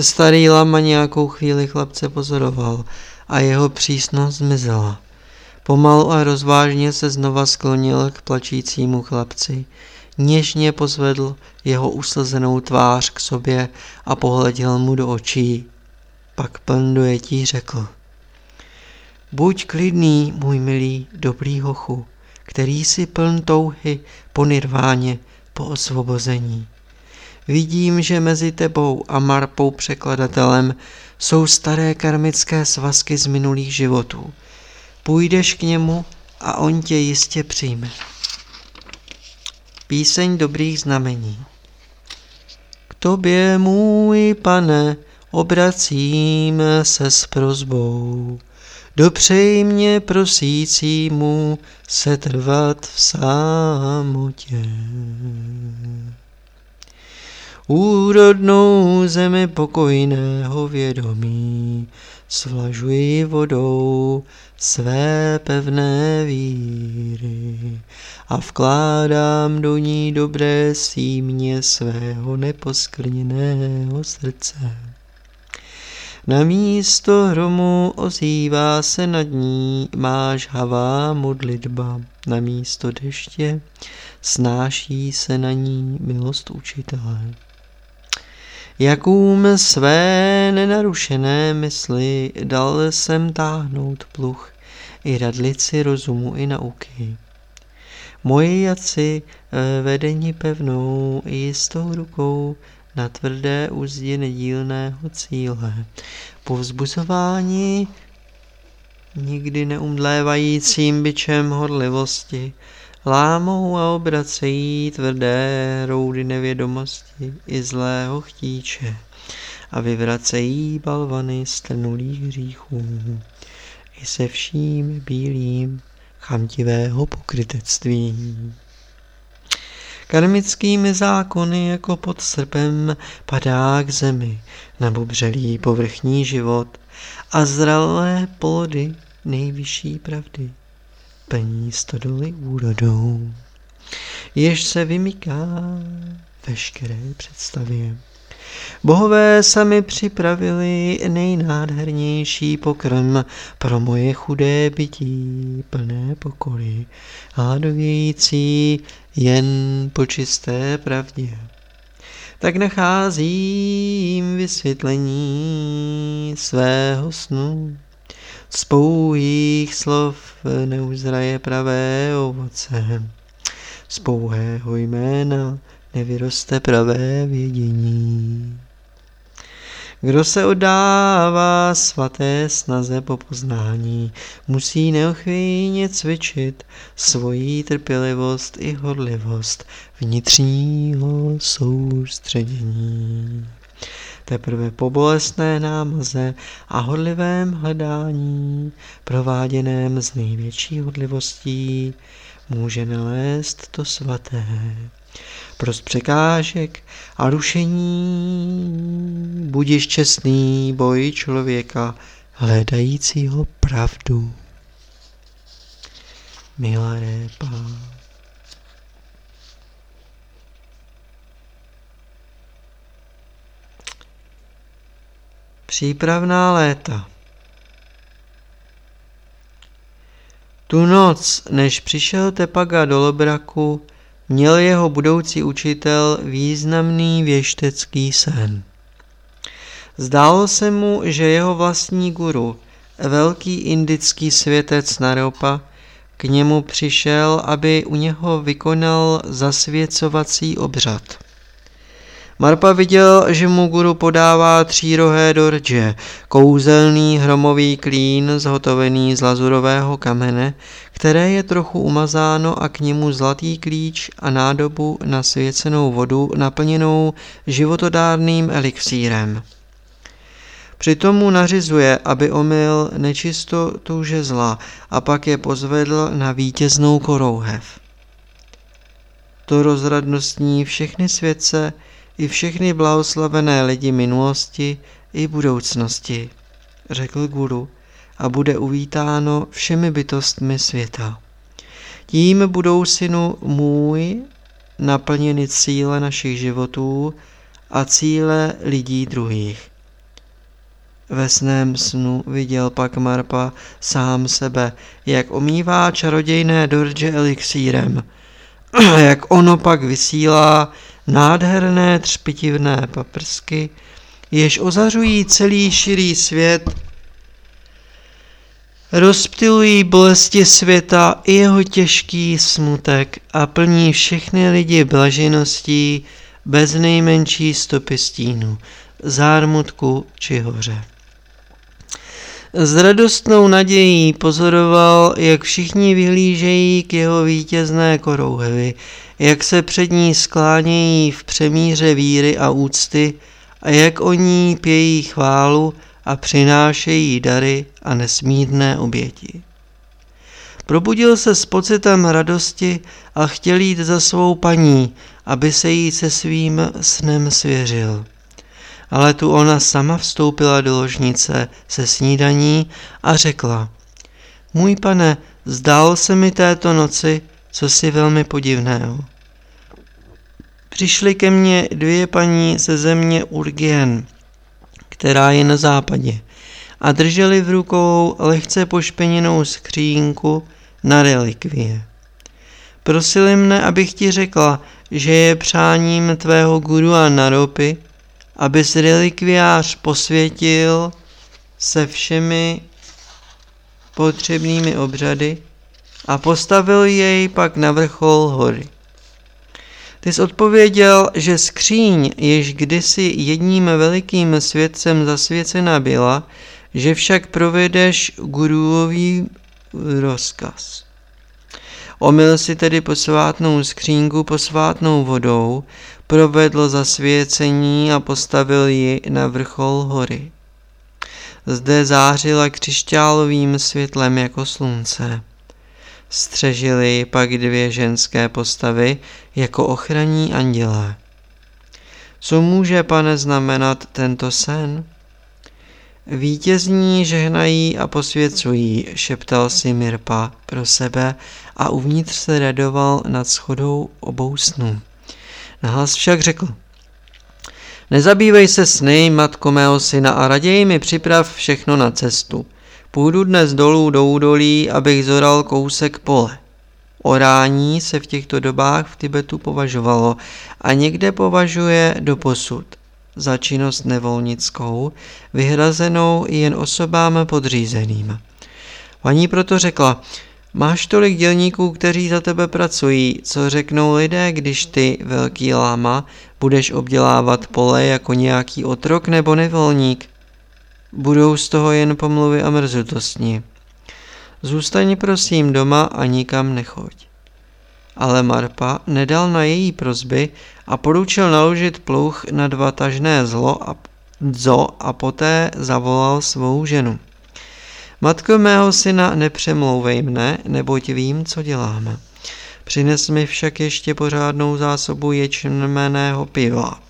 Starý lama nějakou chvíli chlapce pozoroval a jeho přísnost zmizela. Pomalu a rozvážně se znova sklonil k plačícímu chlapci. Něžně pozvedl jeho uslzenou tvář k sobě a pohleděl mu do očí. Pak pln dojetí řekl. Buď klidný, můj milý, dobrý hochu, který si pln touhy po nirváně, po osvobození. Vidím, že mezi tebou a Marpou překladatelem jsou staré karmické svazky z minulých životů. Půjdeš k němu a on tě jistě přijme. Píseň dobrých znamení K tobě, můj pane, obracím se s prozbou. Dopřej mě prosícímu se trvat v samotě. Úrodnou zemi pokojného vědomí svlažuji vodou své pevné víry a vkládám do ní dobré símě svého neposkrněného srdce. Na místo hromu ozývá se nad ní máš havá modlitba, na místo deště snáší se na ní milost učitele. Jakům své nenarušené mysli dal jsem táhnout pluch i radlici rozumu i nauky. Moji jaci eh, vedení pevnou i jistou rukou na tvrdé úzdě nedílného cíle. Po vzbuzování nikdy neumdlévajícím byčem horlivosti lámou a obracejí tvrdé roudy nevědomosti i zlého chtíče a vyvracejí balvany strnulých hříchů i se vším bílým chamtivého pokrytectví. Karmickými zákony jako pod srpem padá k zemi na bubřelý povrchní život a zralé plody nejvyšší pravdy plní stodoly úrodou, jež se vymyká veškeré představě. Bohové sami připravili nejnádhernější pokrm pro moje chudé bytí, plné pokory, hladovějící jen po čisté pravdě. Tak nacházím vysvětlení svého snu. Z pouhých slov neuzraje pravé ovoce. Z pouhého jména nevyroste pravé vědění. Kdo se oddává svaté snaze po poznání, musí neochvějně cvičit svoji trpělivost i horlivost vnitřního soustředění. Teprve po bolestné námaze a hodlivém hledání, prováděném s největší hodlivostí, může nalézt to svaté prost překážek a rušení budiš čestný boj člověka hledajícího pravdu. Milá répa. Přípravná léta. Tu noc, než přišel Tepaga do Lobraku, měl jeho budoucí učitel významný věštecký sen. Zdálo se mu, že jeho vlastní guru, velký indický světec Naropa, k němu přišel, aby u něho vykonal zasvěcovací obřad. Marpa viděl, že mu guru podává třírohé dorže, kouzelný hromový klín zhotovený z lazurového kamene, které je trochu umazáno a k němu zlatý klíč a nádobu na svěcenou vodu naplněnou životodárným elixírem. Přitom mu nařizuje, aby omyl nečistotu žezla a pak je pozvedl na vítěznou korouhev. To rozradnostní všechny světce, i všechny blahoslavené lidi minulosti i budoucnosti, řekl guru, a bude uvítáno všemi bytostmi světa. Tím budou synu můj naplněny cíle našich životů a cíle lidí druhých. Ve sném snu viděl pak Marpa sám sebe, jak omývá čarodějné dorže elixírem, jak ono pak vysílá nádherné třpitivné paprsky, jež ozařují celý širý svět, rozptilují bolesti světa i jeho těžký smutek a plní všechny lidi blažeností bez nejmenší stopy stínu, zármutku či hoře. S radostnou nadějí pozoroval, jak všichni vyhlížejí k jeho vítězné korouhevi, jak se před ní sklánějí v přemíře víry a úcty a jak o ní pějí chválu a přinášejí dary a nesmírné oběti. Probudil se s pocitem radosti a chtěl jít za svou paní aby se jí se svým snem svěřil. Ale tu ona sama vstoupila do ložnice se snídaní a řekla, můj pane, zdálo se mi této noci, co si velmi podivného. Přišly ke mně dvě paní ze země Urgien, která je na západě, a drželi v rukou lehce pošpeněnou skřínku na relikvie. Prosili mne, abych ti řekla, že je přáním tvého guru a naropy, abys relikviář posvětil se všemi potřebnými obřady a postavil jej pak na vrchol hory. Ty jsi odpověděl, že skříň, jež kdysi jedním velikým světcem zasvěcena byla, že však provedeš guruový rozkaz. Omyl si tedy posvátnou skřínku posvátnou vodou, provedl zasvěcení a postavil ji na vrchol hory. Zde zářila křišťálovým světlem jako slunce. Střežili pak dvě ženské postavy jako ochranní andělé. Co může, pane, znamenat tento sen? Vítězní žehnají a posvěcují, šeptal si Mirpa pro sebe a uvnitř se radoval nad schodou obou snů. Nahlas však řekl, Nezabývej se sny, matko mého syna, a raději mi připrav všechno na cestu. Půjdu dnes dolů do údolí, abych zoral kousek pole. Orání se v těchto dobách v Tibetu považovalo a někde považuje do posud za činnost nevolnickou, vyhrazenou jen osobám podřízeným. Paní proto řekla, máš tolik dělníků, kteří za tebe pracují, co řeknou lidé, když ty, velký láma, budeš obdělávat pole jako nějaký otrok nebo nevolník? Budou z toho jen pomluvy a mrzutostní. Zůstaň prosím doma a nikam nechoď. Ale Marpa nedal na její prozby a poručil naložit pluch na dva tažné zlo a dzo a poté zavolal svou ženu. Matko mého syna, nepřemlouvej mne, neboť vím, co děláme. Přines mi však ještě pořádnou zásobu ječmeného piva.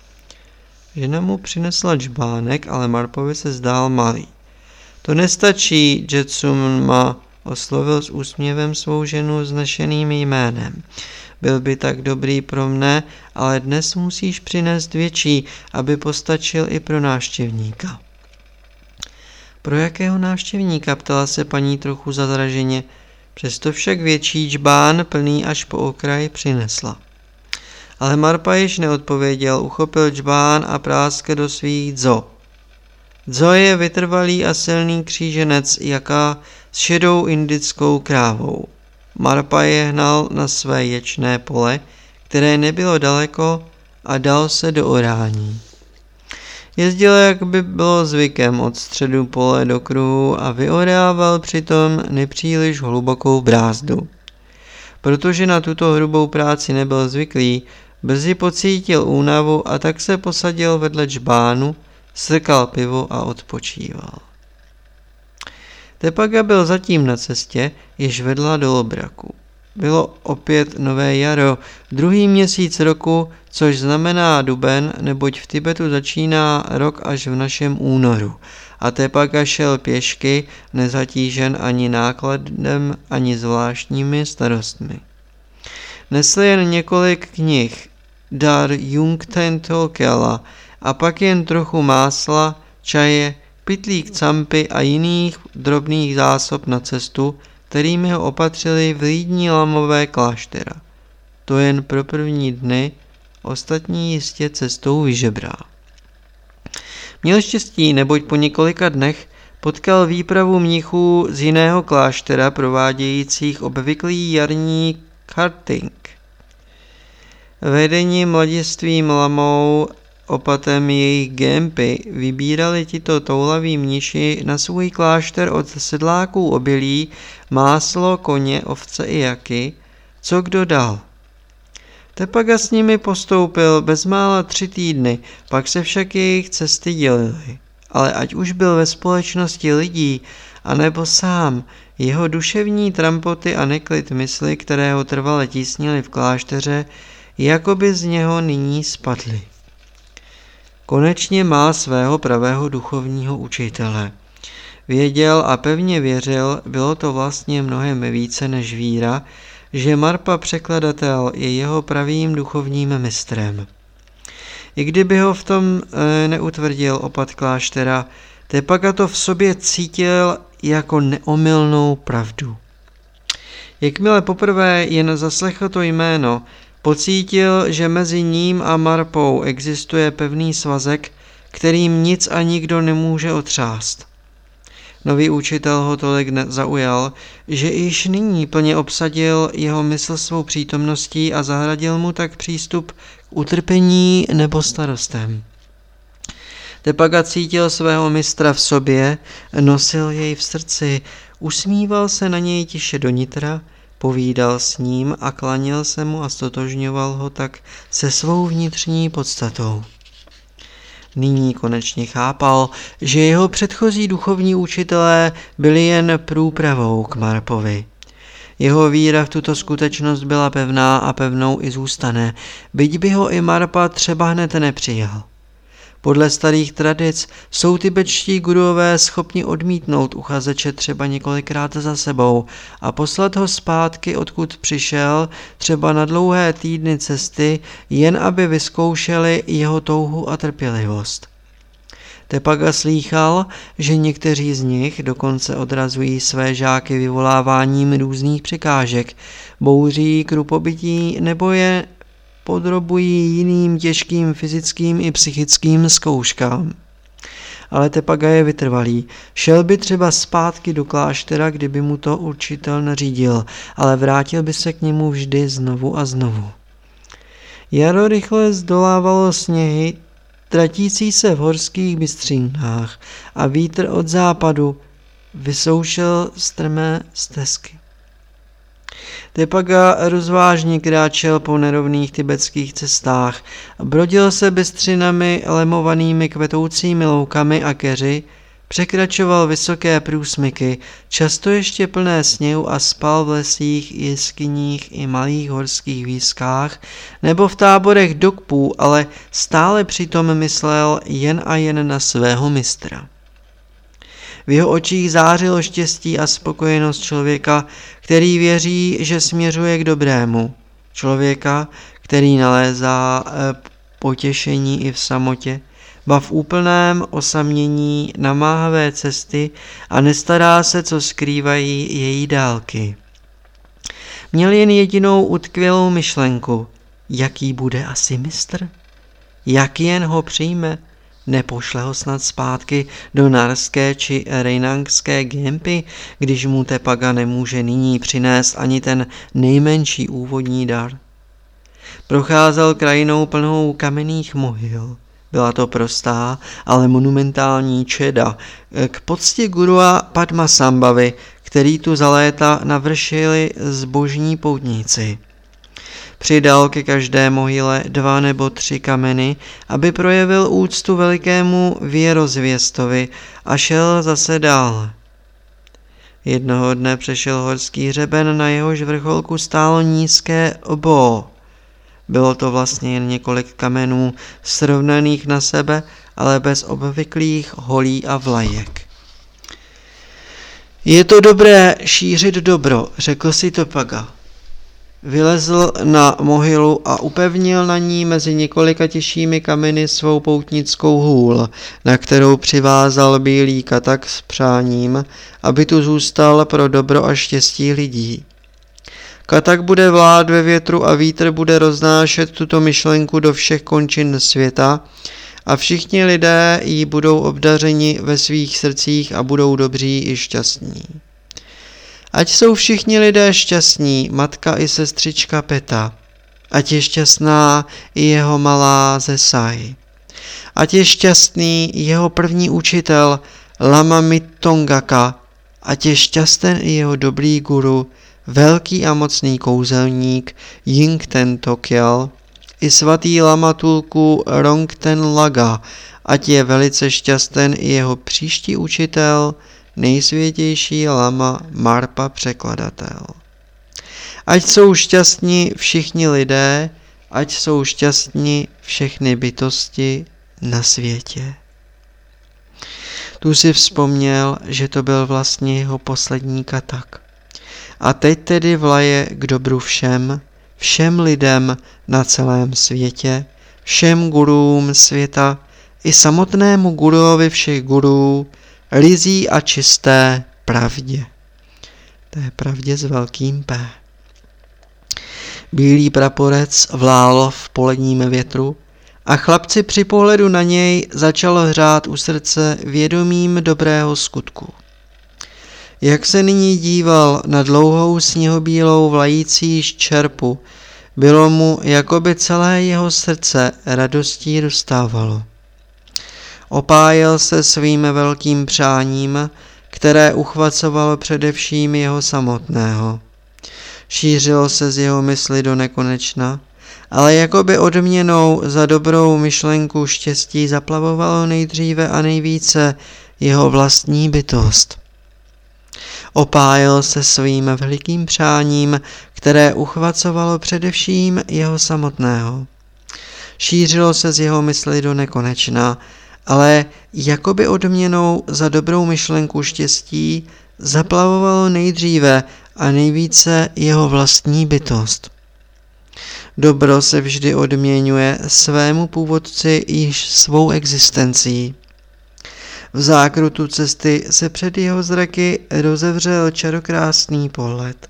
Žena mu přinesla čbánek, ale Marpovi se zdál malý. To nestačí, Jetsuma oslovil s úsměvem svou ženu znešeným jménem. Byl by tak dobrý pro mne, ale dnes musíš přinést větší, aby postačil i pro návštěvníka. Pro jakého návštěvníka, ptala se paní trochu zazraženě, přesto však větší čbán plný až po okraj přinesla. Ale Marpa již neodpověděl, uchopil čbán a práskl do svých dzo. Dzo je vytrvalý a silný kříženec, jaká s šedou indickou krávou. Marpa je hnal na své ječné pole, které nebylo daleko a dal se do orání. Jezdil, jak by bylo zvykem, od středu pole do kruhu a vyorával přitom nepříliš hlubokou brázdu. Protože na tuto hrubou práci nebyl zvyklý, brzy pocítil únavu a tak se posadil vedle čbánu, srkal pivo a odpočíval. Tepaga byl zatím na cestě, jež vedla do Lobraku. Bylo opět nové jaro, druhý měsíc roku, což znamená duben, neboť v Tibetu začíná rok až v našem únoru. A Tepaga šel pěšky, nezatížen ani nákladem, ani zvláštními starostmi. Nesl jen několik knih, dar Jungten Tolkela a pak jen trochu másla, čaje, pytlík campy a jiných drobných zásob na cestu, kterými ho opatřili v lídní lamové kláštera. To jen pro první dny, ostatní jistě cestou vyžebrá. Měl štěstí, neboť po několika dnech potkal výpravu mnichů z jiného kláštera provádějících obvyklý jarní karting. Vedení mladistvím lamou opatem jejich gempy vybírali tito toulaví mniši na svůj klášter od sedláků obilí, máslo, koně, ovce i jaky, co kdo dal. Tepaga s nimi postoupil bezmála tři týdny, pak se však jejich cesty dělily. Ale ať už byl ve společnosti lidí, anebo sám, jeho duševní trampoty a neklid mysli, které ho trvale tísnily v klášteře, jako by z něho nyní spadly. Konečně má svého pravého duchovního učitele. Věděl a pevně věřil, bylo to vlastně mnohem více než víra, že Marpa překladatel je jeho pravým duchovním mistrem. I kdyby ho v tom e, neutvrdil opat kláštera, Tepaka to v sobě cítil jako neomylnou pravdu. Jakmile poprvé jen zaslechl to jméno, pocítil, že mezi ním a Marpou existuje pevný svazek, kterým nic a nikdo nemůže otřást. Nový učitel ho tolik zaujal, že již nyní plně obsadil jeho mysl svou přítomností a zahradil mu tak přístup k utrpení nebo starostem. Tepaga cítil svého mistra v sobě, nosil jej v srdci, usmíval se na něj tiše do nitra, povídal s ním a klanil se mu a stotožňoval ho tak se svou vnitřní podstatou. Nyní konečně chápal, že jeho předchozí duchovní učitelé byli jen průpravou k Marpovi. Jeho víra v tuto skutečnost byla pevná a pevnou i zůstane, byť by ho i Marpa třeba hned nepřijal. Podle starých tradic jsou tibetští guruové schopni odmítnout uchazeče třeba několikrát za sebou a poslat ho zpátky, odkud přišel, třeba na dlouhé týdny cesty, jen aby vyzkoušeli jeho touhu a trpělivost. Tepaga slýchal, že někteří z nich dokonce odrazují své žáky vyvoláváním různých překážek, bouří krupobytí nebo je podrobují jiným těžkým fyzickým i psychickým zkouškám. Ale Tepaga je vytrvalý. Šel by třeba zpátky do kláštera, kdyby mu to učitel nařídil, ale vrátil by se k němu vždy znovu a znovu. Jaro rychle zdolávalo sněhy, tratící se v horských bystřínkách a vítr od západu vysoušel strmé stezky. Tepaga rozvážně kráčel po nerovných tibetských cestách, brodil se bystřinami lemovanými kvetoucími loukami a keři, překračoval vysoké průsmyky, často ještě plné sněhu a spal v lesích, jeskyních i malých horských výskách, nebo v táborech dokpů, ale stále přitom myslel jen a jen na svého mistra. V jeho očích zářilo štěstí a spokojenost člověka, který věří, že směřuje k dobrému. Člověka, který nalézá eh, potěšení i v samotě, ba v úplném osamění namáhavé cesty a nestará se, co skrývají její dálky. Měl jen jedinou utkvělou myšlenku, jaký bude asi mistr? Jak jen ho přijme? Nepošle ho snad zpátky do narské či rejnangské gempy, když mu Tepaga nemůže nyní přinést ani ten nejmenší úvodní dar. Procházel krajinou plnou kamenných mohyl. Byla to prostá, ale monumentální čeda k poctě gurua Padma Sambavy, který tu za léta navršili zbožní poutníci. Přidal ke každé mohyle dva nebo tři kameny, aby projevil úctu velikému věrozvěstovi a šel zase dál. Jednoho dne přešel horský hřeben, na jehož vrcholku stálo nízké obo. Bylo to vlastně jen několik kamenů srovnaných na sebe, ale bez obvyklých holí a vlajek. Je to dobré šířit dobro, řekl si Topaga. Vylezl na mohylu a upevnil na ní mezi několika těžšími kameny svou poutnickou hůl, na kterou přivázal bílý katak s přáním, aby tu zůstal pro dobro a štěstí lidí. Katak bude vlád ve větru a vítr bude roznášet tuto myšlenku do všech končin světa a všichni lidé jí budou obdařeni ve svých srdcích a budou dobří i šťastní. Ať jsou všichni lidé šťastní, matka i sestřička Peta. Ať je šťastná i jeho malá Zesai. Ať je šťastný jeho první učitel Lama Mitongaka. Ať je šťasten i jeho dobrý guru, velký a mocný kouzelník Yingten Tokyal, i svatý Lamatulku Rongten Laga, ať je velice šťasten i jeho příští učitel nejsvětější lama Marpa překladatel. Ať jsou šťastní všichni lidé, ať jsou šťastní všechny bytosti na světě. Tu si vzpomněl, že to byl vlastně jeho poslední katak. A teď tedy vlaje k dobru všem, všem lidem na celém světě, všem gurům světa, i samotnému guruovi všech gurů, lizí a čisté pravdě. To je pravdě s velkým P. Bílý praporec vlálo v poledním větru a chlapci při pohledu na něj začalo hřát u srdce vědomím dobrého skutku. Jak se nyní díval na dlouhou sněhobílou vlající čerpu, bylo mu, jako by celé jeho srdce radostí dostávalo. Opájel se svým velkým přáním, které uchvacovalo především jeho samotného. Šířilo se z jeho mysli do nekonečna, ale jakoby odměnou za dobrou myšlenku štěstí zaplavovalo nejdříve a nejvíce jeho vlastní bytost. Opájel se svým velikým přáním, které uchvacovalo především jeho samotného. Šířilo se z jeho mysli do nekonečna, ale jakoby odměnou za dobrou myšlenku štěstí zaplavovalo nejdříve a nejvíce jeho vlastní bytost. Dobro se vždy odměňuje svému původci již svou existencí. V zákrutu cesty se před jeho zraky rozevřel čarokrásný pohled.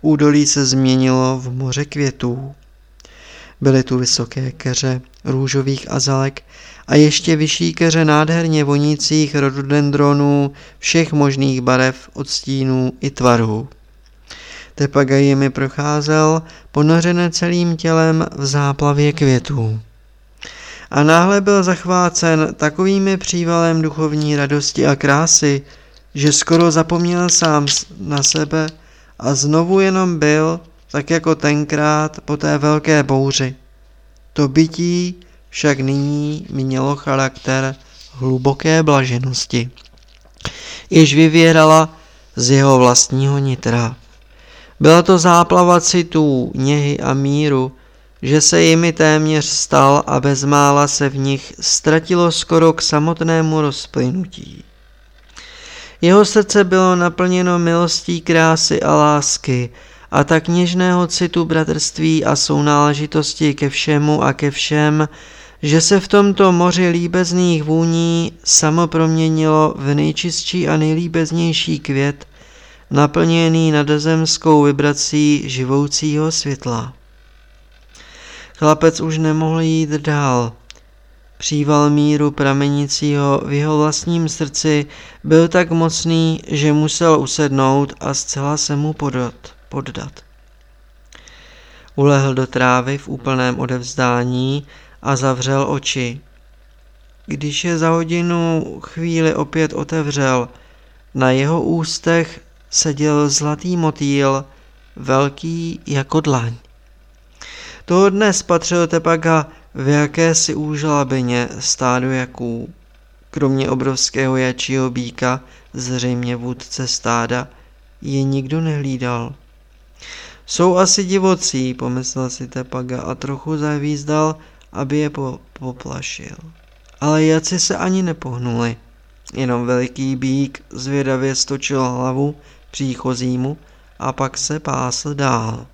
Údolí se změnilo v moře květů. Byly tu vysoké keře růžových azalek a ještě vyšší keře nádherně vonících rododendronů všech možných barev, odstínů i tvarů. Tepagaj mi procházel, ponořené celým tělem v záplavě květů. A náhle byl zachvácen takovými přívalem duchovní radosti a krásy, že skoro zapomněl sám na sebe a znovu jenom byl, tak jako tenkrát po té velké bouři. To bytí však nyní mělo charakter hluboké blaženosti, jež vyvěrala z jeho vlastního nitra. Byla to záplava citů, něhy a míru, že se jimi téměř stal a bezmála se v nich ztratilo skoro k samotnému rozplynutí. Jeho srdce bylo naplněno milostí krásy a lásky a tak něžného citu bratrství a sounáležitosti ke všemu a ke všem, že se v tomto moři líbezných vůní samo proměnilo v nejčistší a nejlíbeznější květ, naplněný nadezemskou vibrací živoucího světla. Chlapec už nemohl jít dál. Příval míru pramenícího v jeho vlastním srdci byl tak mocný, že musel usednout a zcela se mu podat, poddat. Ulehl do trávy v úplném odevzdání a zavřel oči. Když je za hodinu chvíli opět otevřel, na jeho ústech seděl zlatý motýl, velký jako dlaň. Toho dne spatřil Tepaga v jakési úžlabině stádu jaků. Kromě obrovského jačího býka, zřejmě vůdce stáda, je nikdo nehlídal. Jsou asi divocí, pomyslel si Tepaga a trochu zavízdal, aby je po- poplašil. Ale jaci se ani nepohnuli. Jenom veliký bík zvědavě stočil hlavu příchozímu a pak se pásl dál.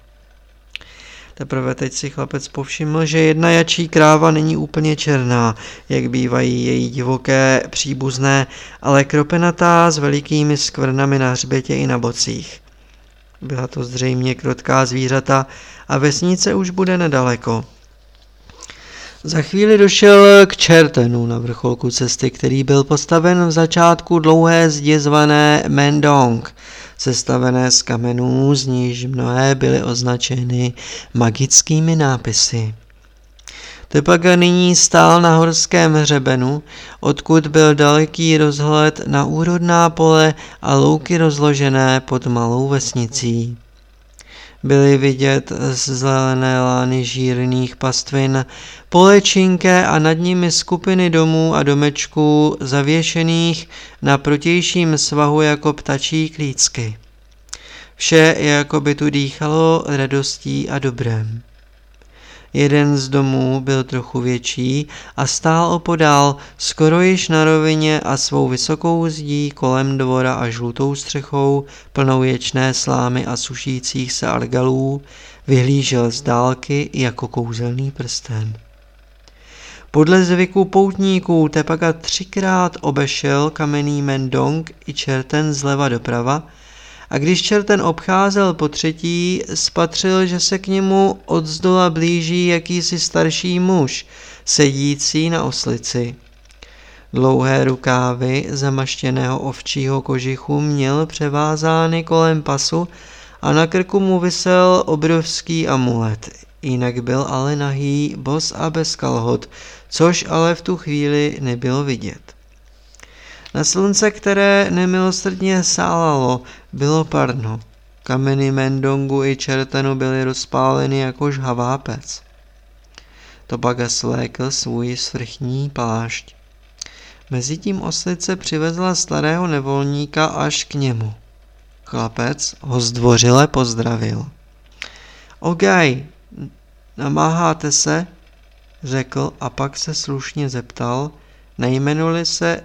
Teprve teď si chlapec povšiml, že jedna jačí kráva není úplně černá, jak bývají její divoké příbuzné, ale kropenatá s velikými skvrnami na hřbětě i na bocích. Byla to zřejmě krotká zvířata a vesnice už bude nedaleko. Za chvíli došel k Čertenu na vrcholku cesty, který byl postaven v začátku dlouhé zdi zvané Mendong, sestavené z kamenů, z níž mnohé byly označeny magickými nápisy. Tepaga nyní stál na horském hřebenu, odkud byl daleký rozhled na úrodná pole a louky rozložené pod malou vesnicí. Byly vidět zelené lány žírných pastvin, polečinké a nad nimi skupiny domů a domečků zavěšených na protějším svahu jako ptačí klícky. Vše jako by tu dýchalo radostí a dobrem. Jeden z domů byl trochu větší a stál opodál, skoro již na rovině a svou vysokou zdí kolem dvora a žlutou střechou, plnou ječné slámy a sušících se argalů, vyhlížel z dálky jako kouzelný prsten. Podle zvyku poutníků Tepaka třikrát obešel kamenný Mendong i čerten zleva doprava a když čerten obcházel po třetí, spatřil, že se k němu od zdola blíží jakýsi starší muž, sedící na oslici. Dlouhé rukávy zamaštěného ovčího kožichu měl převázány kolem pasu a na krku mu vysel obrovský amulet. Jinak byl ale nahý, bos a bez kalhot, což ale v tu chvíli nebylo vidět. Na slunce, které nemilosrdně sálalo, bylo parno. Kameny Mendongu i Čertenu byly rozpáleny jako žhavá pec. Tobaga slékl svůj svrchní plášť. Mezitím oslice přivezla starého nevolníka až k němu. Chlapec ho zdvořile pozdravil. Ogaj, namáháte se? řekl a pak se slušně zeptal, nejmenuli se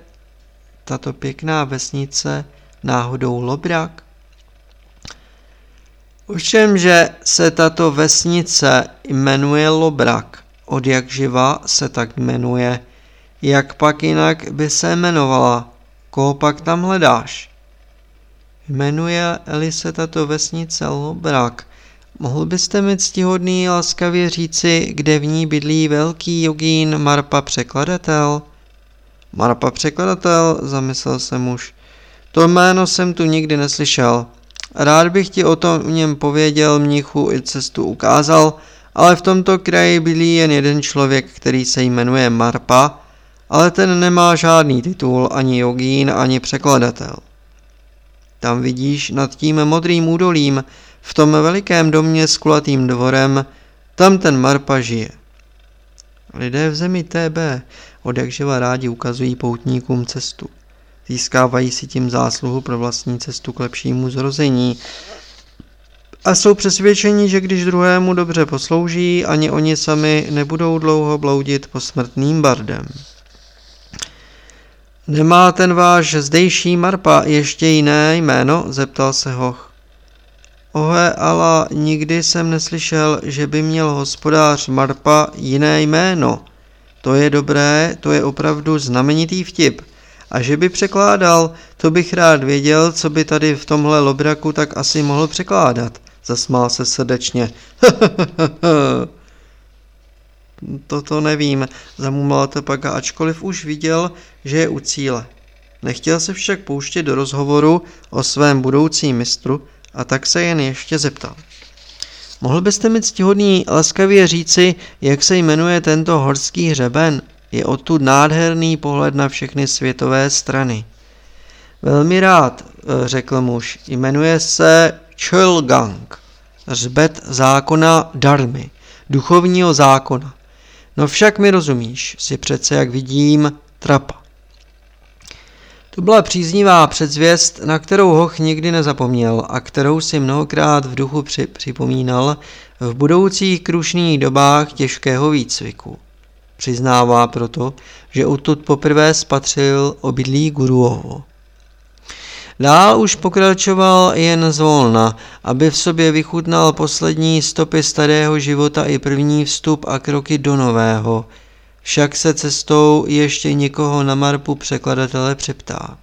tato pěkná vesnice náhodou Lobrak? Ovšem, že se tato vesnice jmenuje Lobrak, od jak živa se tak jmenuje, jak pak jinak by se jmenovala, koho pak tam hledáš? Jmenuje-li se tato vesnice Lobrak, mohl byste mi ctihodný laskavě říci, kde v ní bydlí velký jogín Marpa překladatel? Marpa překladatel, zamyslel se muž. To jméno jsem tu nikdy neslyšel. Rád bych ti o tom něm pověděl, mnichu i cestu ukázal, ale v tomto kraji bydlí jen jeden člověk, který se jmenuje Marpa, ale ten nemá žádný titul, ani jogín, ani překladatel. Tam vidíš nad tím modrým údolím, v tom velikém domě s kulatým dvorem, tam ten Marpa žije. Lidé v zemi TB od jakživa rádi ukazují poutníkům cestu. Získávají si tím zásluhu pro vlastní cestu k lepšímu zrození a jsou přesvědčeni, že když druhému dobře poslouží, ani oni sami nebudou dlouho bloudit posmrtným bardem. Nemá ten váš zdejší Marpa ještě jiné jméno? zeptal se Hoch. Ohe, ale nikdy jsem neslyšel, že by měl hospodář Marpa jiné jméno. To je dobré, to je opravdu znamenitý vtip. A že by překládal, to bych rád věděl, co by tady v tomhle lobraku tak asi mohl překládat. Zasmál se srdečně. Toto nevím, zamumlal Tepaka, ačkoliv už viděl, že je u cíle. Nechtěl se však pouštět do rozhovoru o svém budoucím mistru a tak se jen ještě zeptal. Mohl byste mi ctihodný laskavě říci, jak se jmenuje tento horský hřeben? Je odtud nádherný pohled na všechny světové strany. Velmi rád, eh, řekl muž, jmenuje se Chulgang, hřbet zákona Darmy, duchovního zákona. No však mi rozumíš, si přece, jak vidím, trapa. To byla příznivá předzvěst, na kterou Hoch nikdy nezapomněl a kterou si mnohokrát v duchu při- připomínal v budoucích krušných dobách těžkého výcviku. Přiznává proto, že odtud poprvé spatřil obydlí Guruovo. Dál už pokračoval jen zvolna, aby v sobě vychutnal poslední stopy starého života i první vstup a kroky do nového – však se cestou ještě někoho na marpu překladatele přeptá.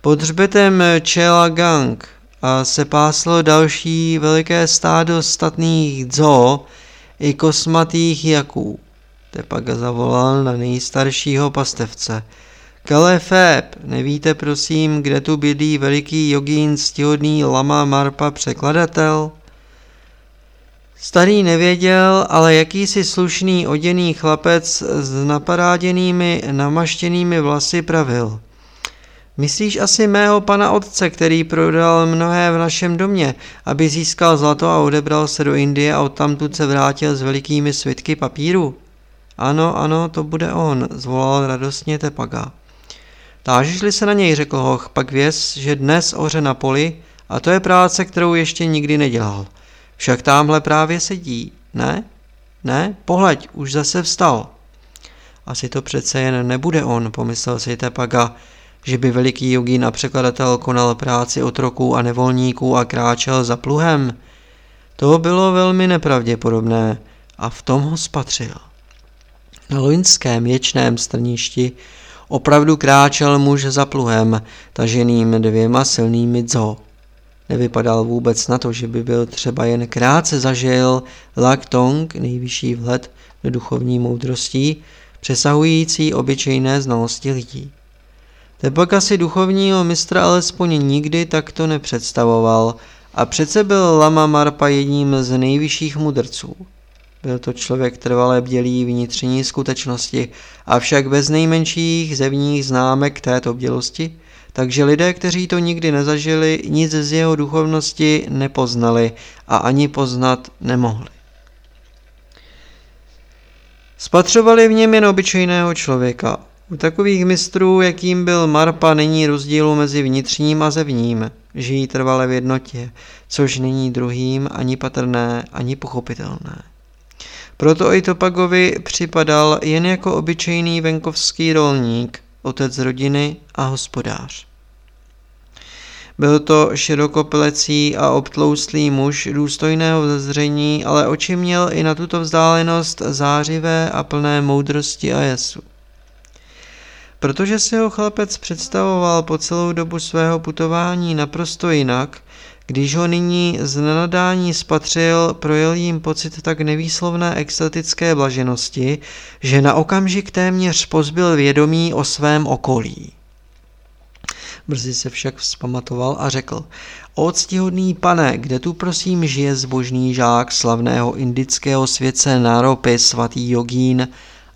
Pod hřbetem Chela Gang a se páslo další veliké stádo statných dzo i kosmatých jaků. Tepak zavolal na nejstaršího pastevce. Kalefeb, nevíte prosím, kde tu bydlí veliký jogín stihodný lama Marpa překladatel? Starý nevěděl, ale jakýsi slušný oděný chlapec s naparáděnými, namaštěnými vlasy pravil. Myslíš asi mého pana otce, který prodal mnohé v našem domě, aby získal zlato a odebral se do Indie a odtamtud se vrátil s velikými svitky papíru? Ano, ano, to bude on, zvolal radostně Tepaga. Tážíš-li se na něj, řekl hoch, pak věz, že dnes oře na poli a to je práce, kterou ještě nikdy nedělal – však tamhle právě sedí, ne? Ne, pohleď, už zase vstal. Asi to přece jen nebude on, pomyslel si Tepaga, že by veliký jogín a překladatel konal práci otroků a nevolníků a kráčel za pluhem. To bylo velmi nepravděpodobné a v tom ho spatřil. Na loňském věčném strništi opravdu kráčel muž za pluhem, taženým dvěma silnými dzo. Nevypadal vůbec na to, že by byl třeba jen krátce zažil Lak Tong, nejvyšší vhled do duchovní moudrosti, přesahující obyčejné znalosti lidí. Tepaka si duchovního mistra alespoň nikdy takto nepředstavoval a přece byl Lama Marpa jedním z nejvyšších mudrců. Byl to člověk trvalé bdělý vnitřní skutečnosti, avšak bez nejmenších zevních známek této bdělosti, takže lidé, kteří to nikdy nezažili, nic z jeho duchovnosti nepoznali a ani poznat nemohli. Spatřovali v něm jen obyčejného člověka. U takových mistrů, jakým byl Marpa, není rozdílu mezi vnitřním a zevním. Žijí trvale v jednotě, což není druhým ani patrné, ani pochopitelné. Proto i Topagovi připadal jen jako obyčejný venkovský rolník, otec rodiny a hospodář. Byl to širokoplecí a obtloustlý muž důstojného zezření, ale oči měl i na tuto vzdálenost zářivé a plné moudrosti a jesu. Protože si ho chlapec představoval po celou dobu svého putování naprosto jinak, když ho nyní z nenadání spatřil, projel jim pocit tak nevýslovné extatické blaženosti, že na okamžik téměř pozbyl vědomí o svém okolí. Brzy se však vzpamatoval a řekl, o ctihodný pane, kde tu prosím žije zbožný žák slavného indického světce Naropy svatý jogín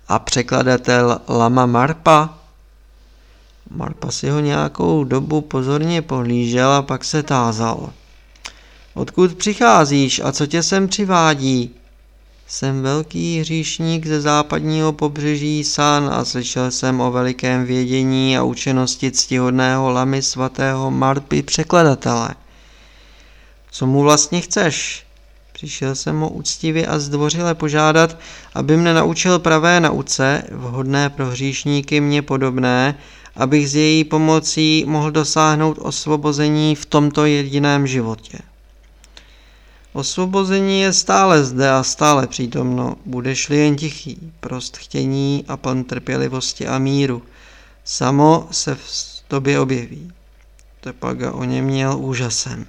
a překladatel Lama Marpa? Marpa si ho nějakou dobu pozorně pohlížel a pak se tázal. Odkud přicházíš a co tě sem přivádí? Jsem velký hříšník ze západního pobřeží San a slyšel jsem o velikém vědění a učenosti ctihodného lamy svatého Marpy překladatele. Co mu vlastně chceš? Přišel jsem ho úctivě a zdvořile požádat, aby mne naučil pravé nauce, vhodné pro hříšníky mě podobné, abych z její pomocí mohl dosáhnout osvobození v tomto jediném životě. Osvobození je stále zde a stále přítomno, budeš-li jen tichý, prost chtění a pln trpělivosti a míru. Samo se v tobě objeví. Tepaga o něm měl úžasem.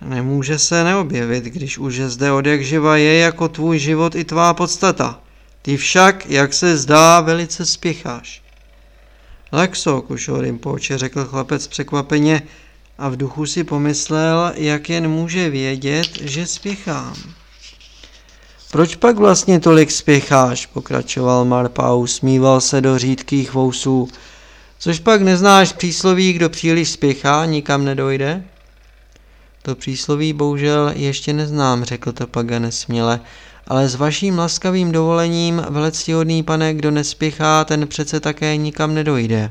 Nemůže se neobjevit, když už je zde od jak živa je jako tvůj život i tvá podstata. Ty však, jak se zdá, velice spěcháš. Lexo, Kušo Rimpoče, řekl chlapec překvapeně, a v duchu si pomyslel, jak jen může vědět, že spěchám. Proč pak vlastně tolik spěcháš, pokračoval Marpa a usmíval se do řídkých vousů. Což pak neznáš přísloví, kdo příliš spěchá, nikam nedojde? To přísloví bohužel ještě neznám, řekl to Paga nesměle, ale s vaším laskavým dovolením, velectihodný pane, kdo nespěchá, ten přece také nikam nedojde.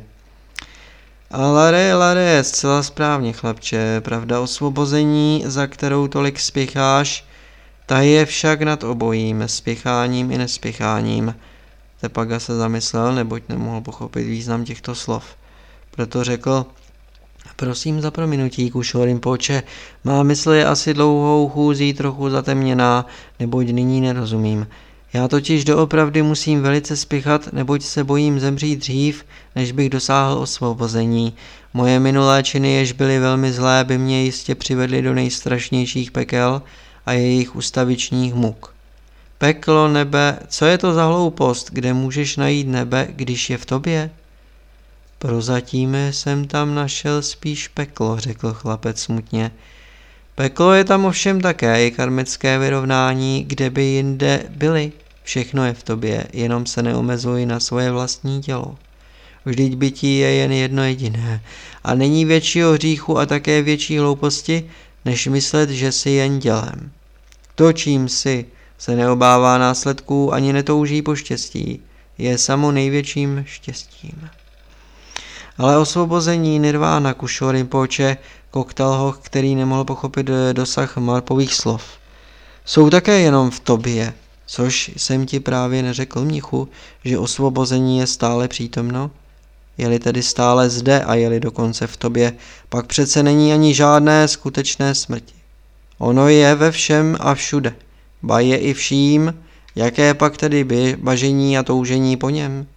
Lare, Lare, zcela správně, chlapče, pravda osvobození, za kterou tolik spěcháš, ta je však nad obojím, spěcháním i nespěcháním. Tepaga se zamyslel, neboť nemohl pochopit význam těchto slov. Proto řekl, prosím za prominutí, Kušorim poče, má mysl je asi dlouhou chůzí trochu zatemněná, neboť nyní nerozumím. Já totiž doopravdy musím velice spěchat, neboť se bojím zemřít dřív, než bych dosáhl osvobození. Moje minulé činy, jež byly velmi zlé, by mě jistě přivedly do nejstrašnějších pekel a jejich ustavičních muk. Peklo, nebe, co je to za hloupost, kde můžeš najít nebe, když je v tobě? Prozatím jsem tam našel spíš peklo, řekl chlapec smutně. Peklo je tam ovšem také i karmické vyrovnání, kde by jinde byly. Všechno je v tobě, jenom se neomezuj na svoje vlastní tělo. Vždyť bytí je jen jedno jediné a není většího hříchu a také větší hlouposti, než myslet, že jsi jen dělem. To, čím si, se neobává následků ani netouží po štěstí, je samo největším štěstím. Ale osvobození Nirvána Kušo poče, Koktelhoch, který nemohl pochopit dosah Marpových slov. Jsou také jenom v tobě, Což jsem ti právě neřekl, mnichu, že osvobození je stále přítomno? Je-li tedy stále zde a je-li dokonce v tobě, pak přece není ani žádné skutečné smrti. Ono je ve všem a všude, ba je i vším, jaké pak tedy by bažení a toužení po něm?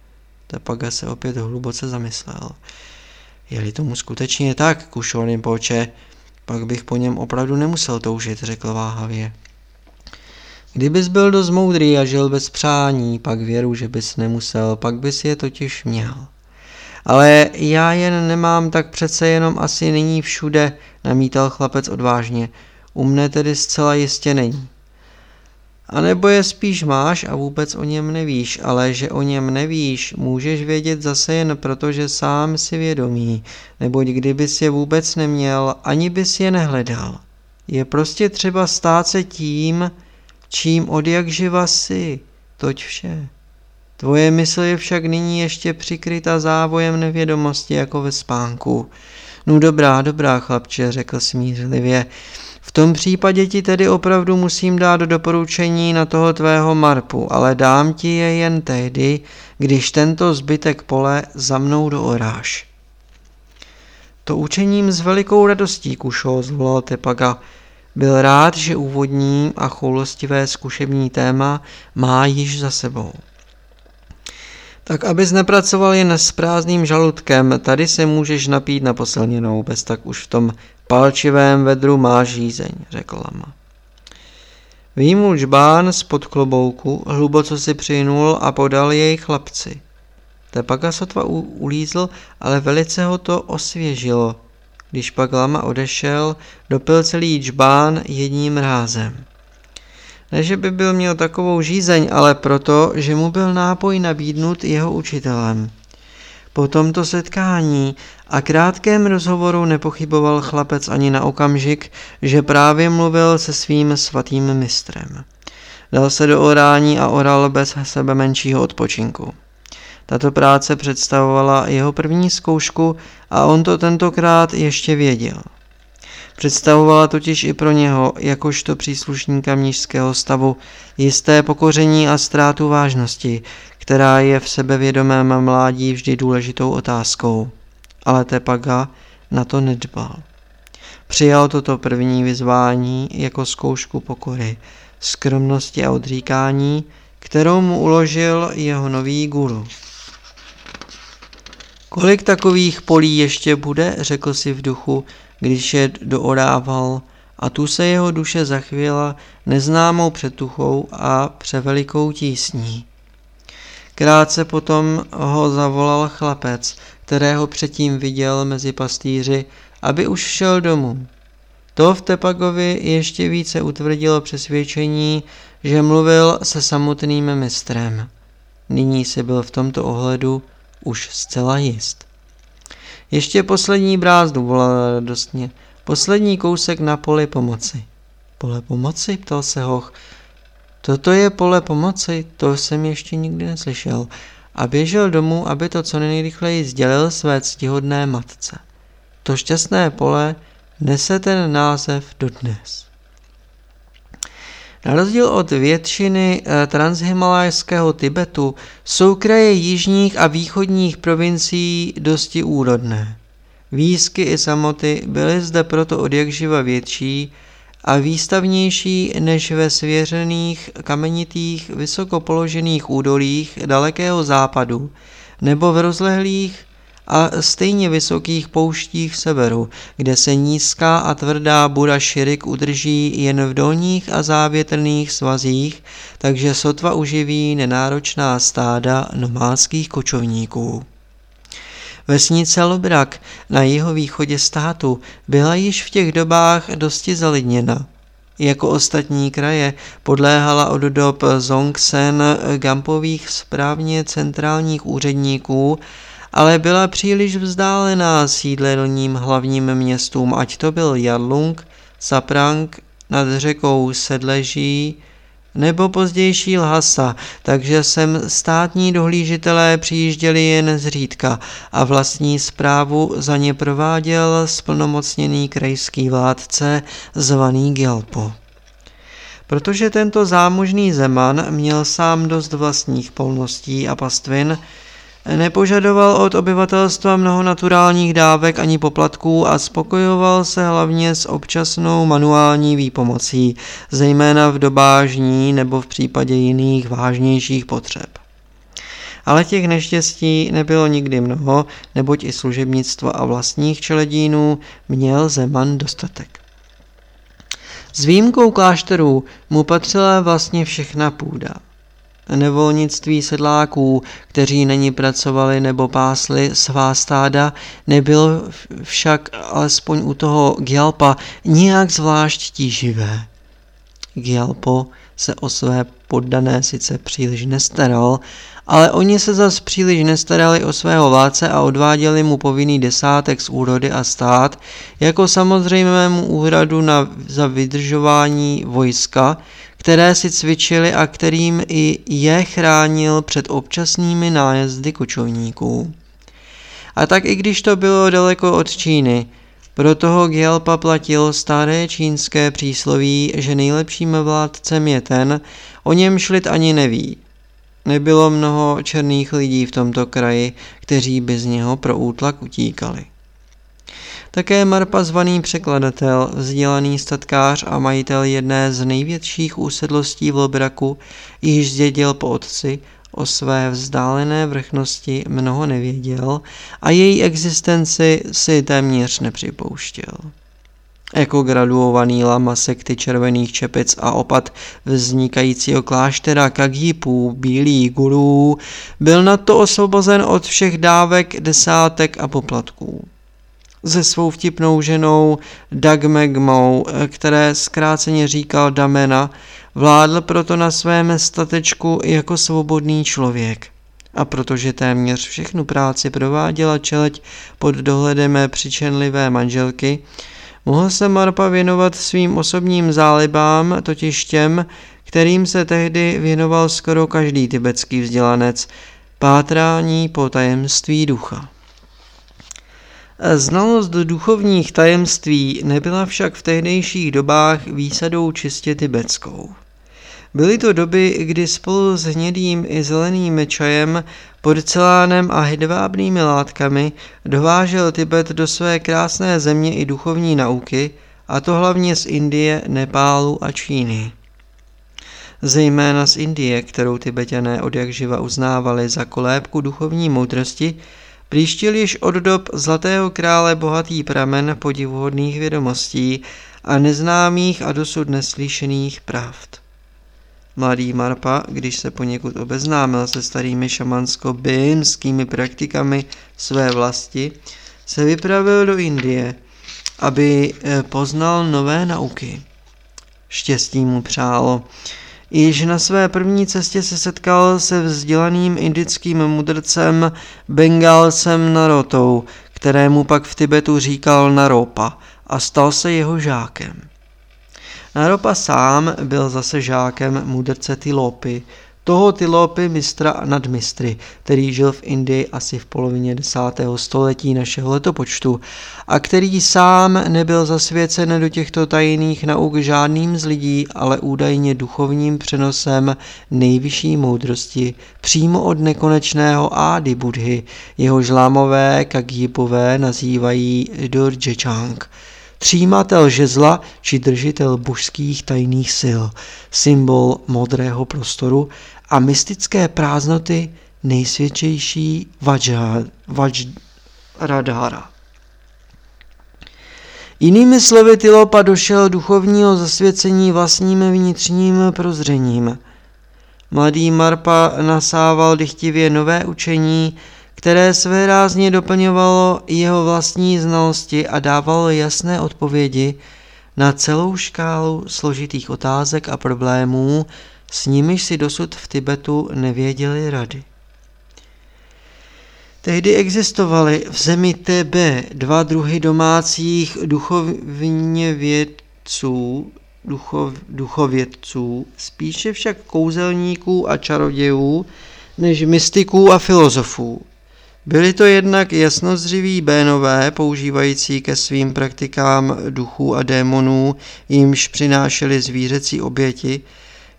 Tepaga se opět hluboce zamyslel. Je-li tomu skutečně tak, Kušorin poče, pak bych po něm opravdu nemusel toužit, řekl váhavě. Kdybys byl dost moudrý a žil bez přání, pak věru, že bys nemusel, pak bys je totiž měl. Ale já jen nemám, tak přece jenom asi není všude, namítal chlapec odvážně. U mne tedy zcela jistě není. A nebo je spíš máš a vůbec o něm nevíš, ale že o něm nevíš, můžeš vědět zase jen proto, že sám si vědomý, neboť kdybys je vůbec neměl, ani bys je nehledal. Je prostě třeba stát se tím, čím od jak živa si, toť vše. Tvoje mysl je však nyní ještě přikryta závojem nevědomosti jako ve spánku. No dobrá, dobrá, chlapče, řekl smířlivě. V tom případě ti tedy opravdu musím dát doporučení na toho tvého marpu, ale dám ti je jen tehdy, když tento zbytek pole za mnou dooráš. To učením s velikou radostí, Kušo, zvolal Tepaga. Byl rád, že úvodní a choulostivé zkušební téma má již za sebou. Tak abys nepracoval jen s prázdným žaludkem, tady se můžeš napít na posilněnou, bez tak už v tom palčivém vedru má žízeň, řekl lama. Výmul žbán spod klobouku, hluboco si přinul a podal jej chlapci. Tepaka sotva ulízl, ale velice ho to osvěžilo. Když pak lama odešel, dopil celý džbán jedním rázem. Ne, že by byl měl takovou žízeň, ale proto, že mu byl nápoj nabídnut jeho učitelem. Po tomto setkání a krátkém rozhovoru nepochyboval chlapec ani na okamžik, že právě mluvil se svým svatým mistrem. Dal se do orání a oral bez sebe menšího odpočinku. Tato práce představovala jeho první zkoušku a on to tentokrát ještě věděl. Představovala totiž i pro něho, jakožto příslušníka mnižského stavu, jisté pokoření a ztrátu vážnosti, která je v sebevědomém mládí vždy důležitou otázkou. Ale Tepaga na to nedbal. Přijal toto první vyzvání jako zkoušku pokory, skromnosti a odříkání, kterou mu uložil jeho nový guru. Kolik takových polí ještě bude, řekl si v duchu, když je doorával a tu se jeho duše zachvěla neznámou přetuchou a převelikou tísní. Krátce potom ho zavolal chlapec, kterého předtím viděl mezi pastýři, aby už šel domů. To v Tepagovi ještě více utvrdilo přesvědčení, že mluvil se samotným mistrem. Nyní si byl v tomto ohledu už zcela jist. Ještě poslední brázdu, volala radostně. Poslední kousek na poli pomoci. Pole pomoci? ptal se hoch. Toto je pole pomoci, to jsem ještě nikdy neslyšel. A běžel domů, aby to co nejrychleji sdělil své ctihodné matce. To šťastné pole nese ten název dodnes. Na rozdíl od většiny eh, transhimalajského Tibetu jsou kraje jižních a východních provincií dosti úrodné. Výsky i samoty byly zde proto odjakživa větší a výstavnější než ve svěřených kamenitých vysoko položených údolích dalekého západu nebo v rozlehlých a stejně vysokých pouštích severu, kde se nízká a tvrdá bura širik udrží jen v dolních a závětrných svazích, takže sotva uživí nenáročná stáda nomádských kočovníků. Vesnice Lobrak na jeho východě státu byla již v těch dobách dosti zalidněna. Jako ostatní kraje podléhala od dob Zongsen Gampových správně centrálních úředníků ale byla příliš vzdálená sídleným hlavním městům, ať to byl Jarlung, Saprang nad řekou Sedleží nebo pozdější Lhasa, takže sem státní dohlížitelé přijížděli jen zřídka a vlastní zprávu za ně prováděl splnomocněný krajský vládce zvaný Gelpo. Protože tento zámožný zeman měl sám dost vlastních polností a pastvin, nepožadoval od obyvatelstva mnoho naturálních dávek ani poplatků a spokojoval se hlavně s občasnou manuální výpomocí, zejména v dobážní nebo v případě jiných vážnějších potřeb. Ale těch neštěstí nebylo nikdy mnoho, neboť i služebnictvo a vlastních čeledínů měl Zeman dostatek. S výjimkou klášterů mu patřila vlastně všechna půda. Nevolnictví sedláků, kteří není pracovali nebo pásli svá stáda, nebylo však alespoň u toho Gyalpa nijak zvlášť tíživé. Gyalpo se o své poddané sice příliš nestaral, ale oni se zas příliš nestarali o svého vládce a odváděli mu povinný desátek z úrody a stát jako samozřejmému úhradu na, za vydržování vojska, které si cvičili a kterým i je chránil před občasnými nájezdy kočovníků. A tak i když to bylo daleko od Číny, pro toho Gyalpa platil staré čínské přísloví, že nejlepším vládcem je ten, o něm šlit ani neví. Nebylo mnoho černých lidí v tomto kraji, kteří by z něho pro útlak utíkali. Také Marpa zvaný překladatel, vzdělaný statkář a majitel jedné z největších úsedlostí v Lobraku, již zdědil po otci, o své vzdálené vrchnosti mnoho nevěděl a její existenci si téměř nepřipouštěl. Jako graduovaný lama sekty červených čepic a opat vznikajícího kláštera Kagípů, bílých gurů, byl na to osvobozen od všech dávek, desátek a poplatků se svou vtipnou ženou Dagmegmou, které zkráceně říkal Damena, vládl proto na svém statečku jako svobodný člověk. A protože téměř všechnu práci prováděla čeleť pod dohledem přičenlivé manželky, mohl se Marpa věnovat svým osobním zálibám, totiž těm, kterým se tehdy věnoval skoro každý tibetský vzdělanec, pátrání po tajemství ducha. Znalost duchovních tajemství nebyla však v tehdejších dobách výsadou čistě tibetskou. Byly to doby, kdy spolu s hnědým i zeleným čajem, porcelánem a hedvábnými látkami dovážel Tibet do své krásné země i duchovní nauky, a to hlavně z Indie, Nepálu a Číny. Zejména z Indie, kterou Tibetané od uznávali za kolébku duchovní moudrosti, Příštil již od dob Zlatého krále bohatý pramen podivuhodných vědomostí a neznámých a dosud neslyšených pravd. Mladý Marpa, když se poněkud obeznámil se starými šamansko-bimskými praktikami své vlasti, se vypravil do Indie, aby eh, poznal nové nauky. Štěstí mu přálo, Již na své první cestě se setkal se vzdělaným indickým mudrcem Bengalsem Narotou, kterému pak v Tibetu říkal Naropa a stal se jeho žákem. Naropa sám byl zase žákem mudrce Tilopy, toho Tilopy mistra nad mistry, který žil v Indii asi v polovině desátého století našeho letopočtu a který sám nebyl zasvěcen do těchto tajných nauk žádným z lidí, ale údajně duchovním přenosem nejvyšší moudrosti přímo od nekonečného Ády Budhy, jeho žlámové Kagyipové nazývají Dorjechang třímatel žezla či držitel božských tajných sil, symbol modrého prostoru a mystické prázdnoty nejsvědčejší Vajradhara. Jinými slovy, Tylopa došel duchovního zasvěcení vlastním vnitřním prozřením. Mladý Marpa nasával dychtivě nové učení, které své rázně doplňovalo jeho vlastní znalosti a dávalo jasné odpovědi na celou škálu složitých otázek a problémů, s nimiž si dosud v Tibetu nevěděli rady. Tehdy existovaly v zemi TB dva druhy domácích duchovně vědců, duchov, duchovědců, spíše však kouzelníků a čarodějů, než mystiků a filozofů. Byli to jednak jasnozřiví bénové, používající ke svým praktikám duchů a démonů, jimž přinášeli zvířecí oběti,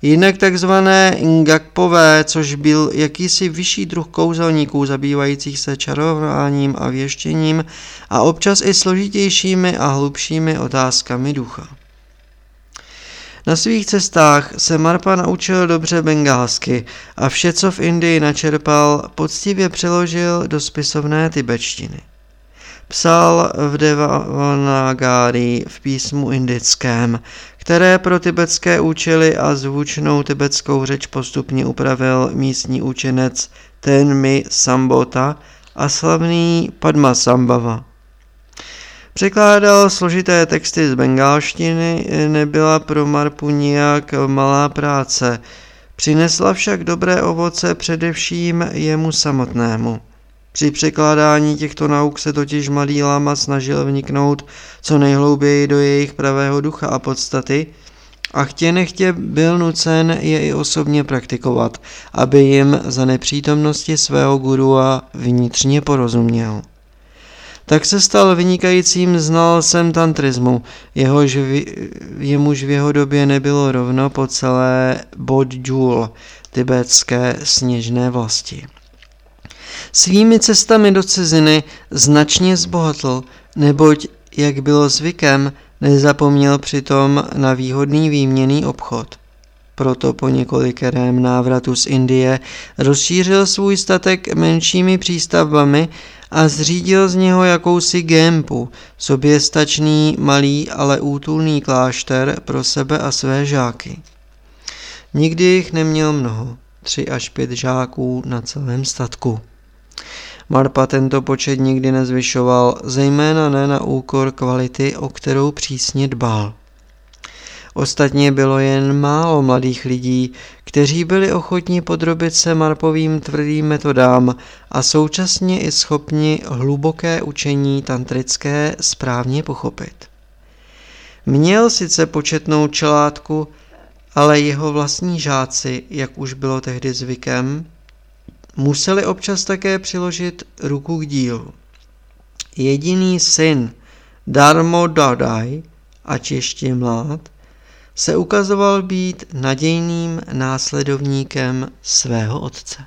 Jinak takzvané Ngakpové, což byl jakýsi vyšší druh kouzelníků zabývajících se čarováním a věštěním a občas i složitějšími a hlubšími otázkami ducha. Na svých cestách se Marpa naučil dobře bengálsky a vše, co v Indii načerpal, poctivě přeložil do spisovné tibetštiny. Psal v Devanagari v písmu indickém, které pro tibetské účely a zvučnou tibetskou řeč postupně upravil místní učenec Tenmi Sambota a slavný Padma Sambhava. Překládal složité texty z bengálštiny, nebyla pro Marpu nijak malá práce, přinesla však dobré ovoce především jemu samotnému. Při překládání těchto nauk se totiž mladý lama snažil vniknout co nejhlouběji do jejich pravého ducha a podstaty a chtě nechtě byl nucen je i osobně praktikovat, aby jim za nepřítomnosti svého gurua vnitřně porozuměl. Tak se stal vynikajícím znalcem tantrismu, jehož v, jemuž v jeho době nebylo rovno po celé Bodjul, tibetské sněžné vlasti. Svými cestami do ciziny značně zbohatl, neboť, jak bylo zvykem, nezapomněl přitom na výhodný výměný obchod. Proto po několikerém návratu z Indie rozšířil svůj statek menšími přístavbami a zřídil z něho jakousi gempu, soběstačný, malý, ale útulný klášter pro sebe a své žáky. Nikdy jich neměl mnoho, tři až pět žáků na celém statku. Marpa tento počet nikdy nezvyšoval, zejména ne na úkor kvality, o kterou přísně dbal. Ostatně bylo jen málo mladých lidí, kteří byli ochotní podrobit se Marpovým tvrdým metodám a současně i schopni hluboké učení tantrické správně pochopit. Měl sice početnou čelátku, ale jeho vlastní žáci, jak už bylo tehdy zvykem, museli občas také přiložit ruku k dílu. Jediný syn Darmo Dadai, ač ještě mlád, se ukazoval být nadějným následovníkem svého otce.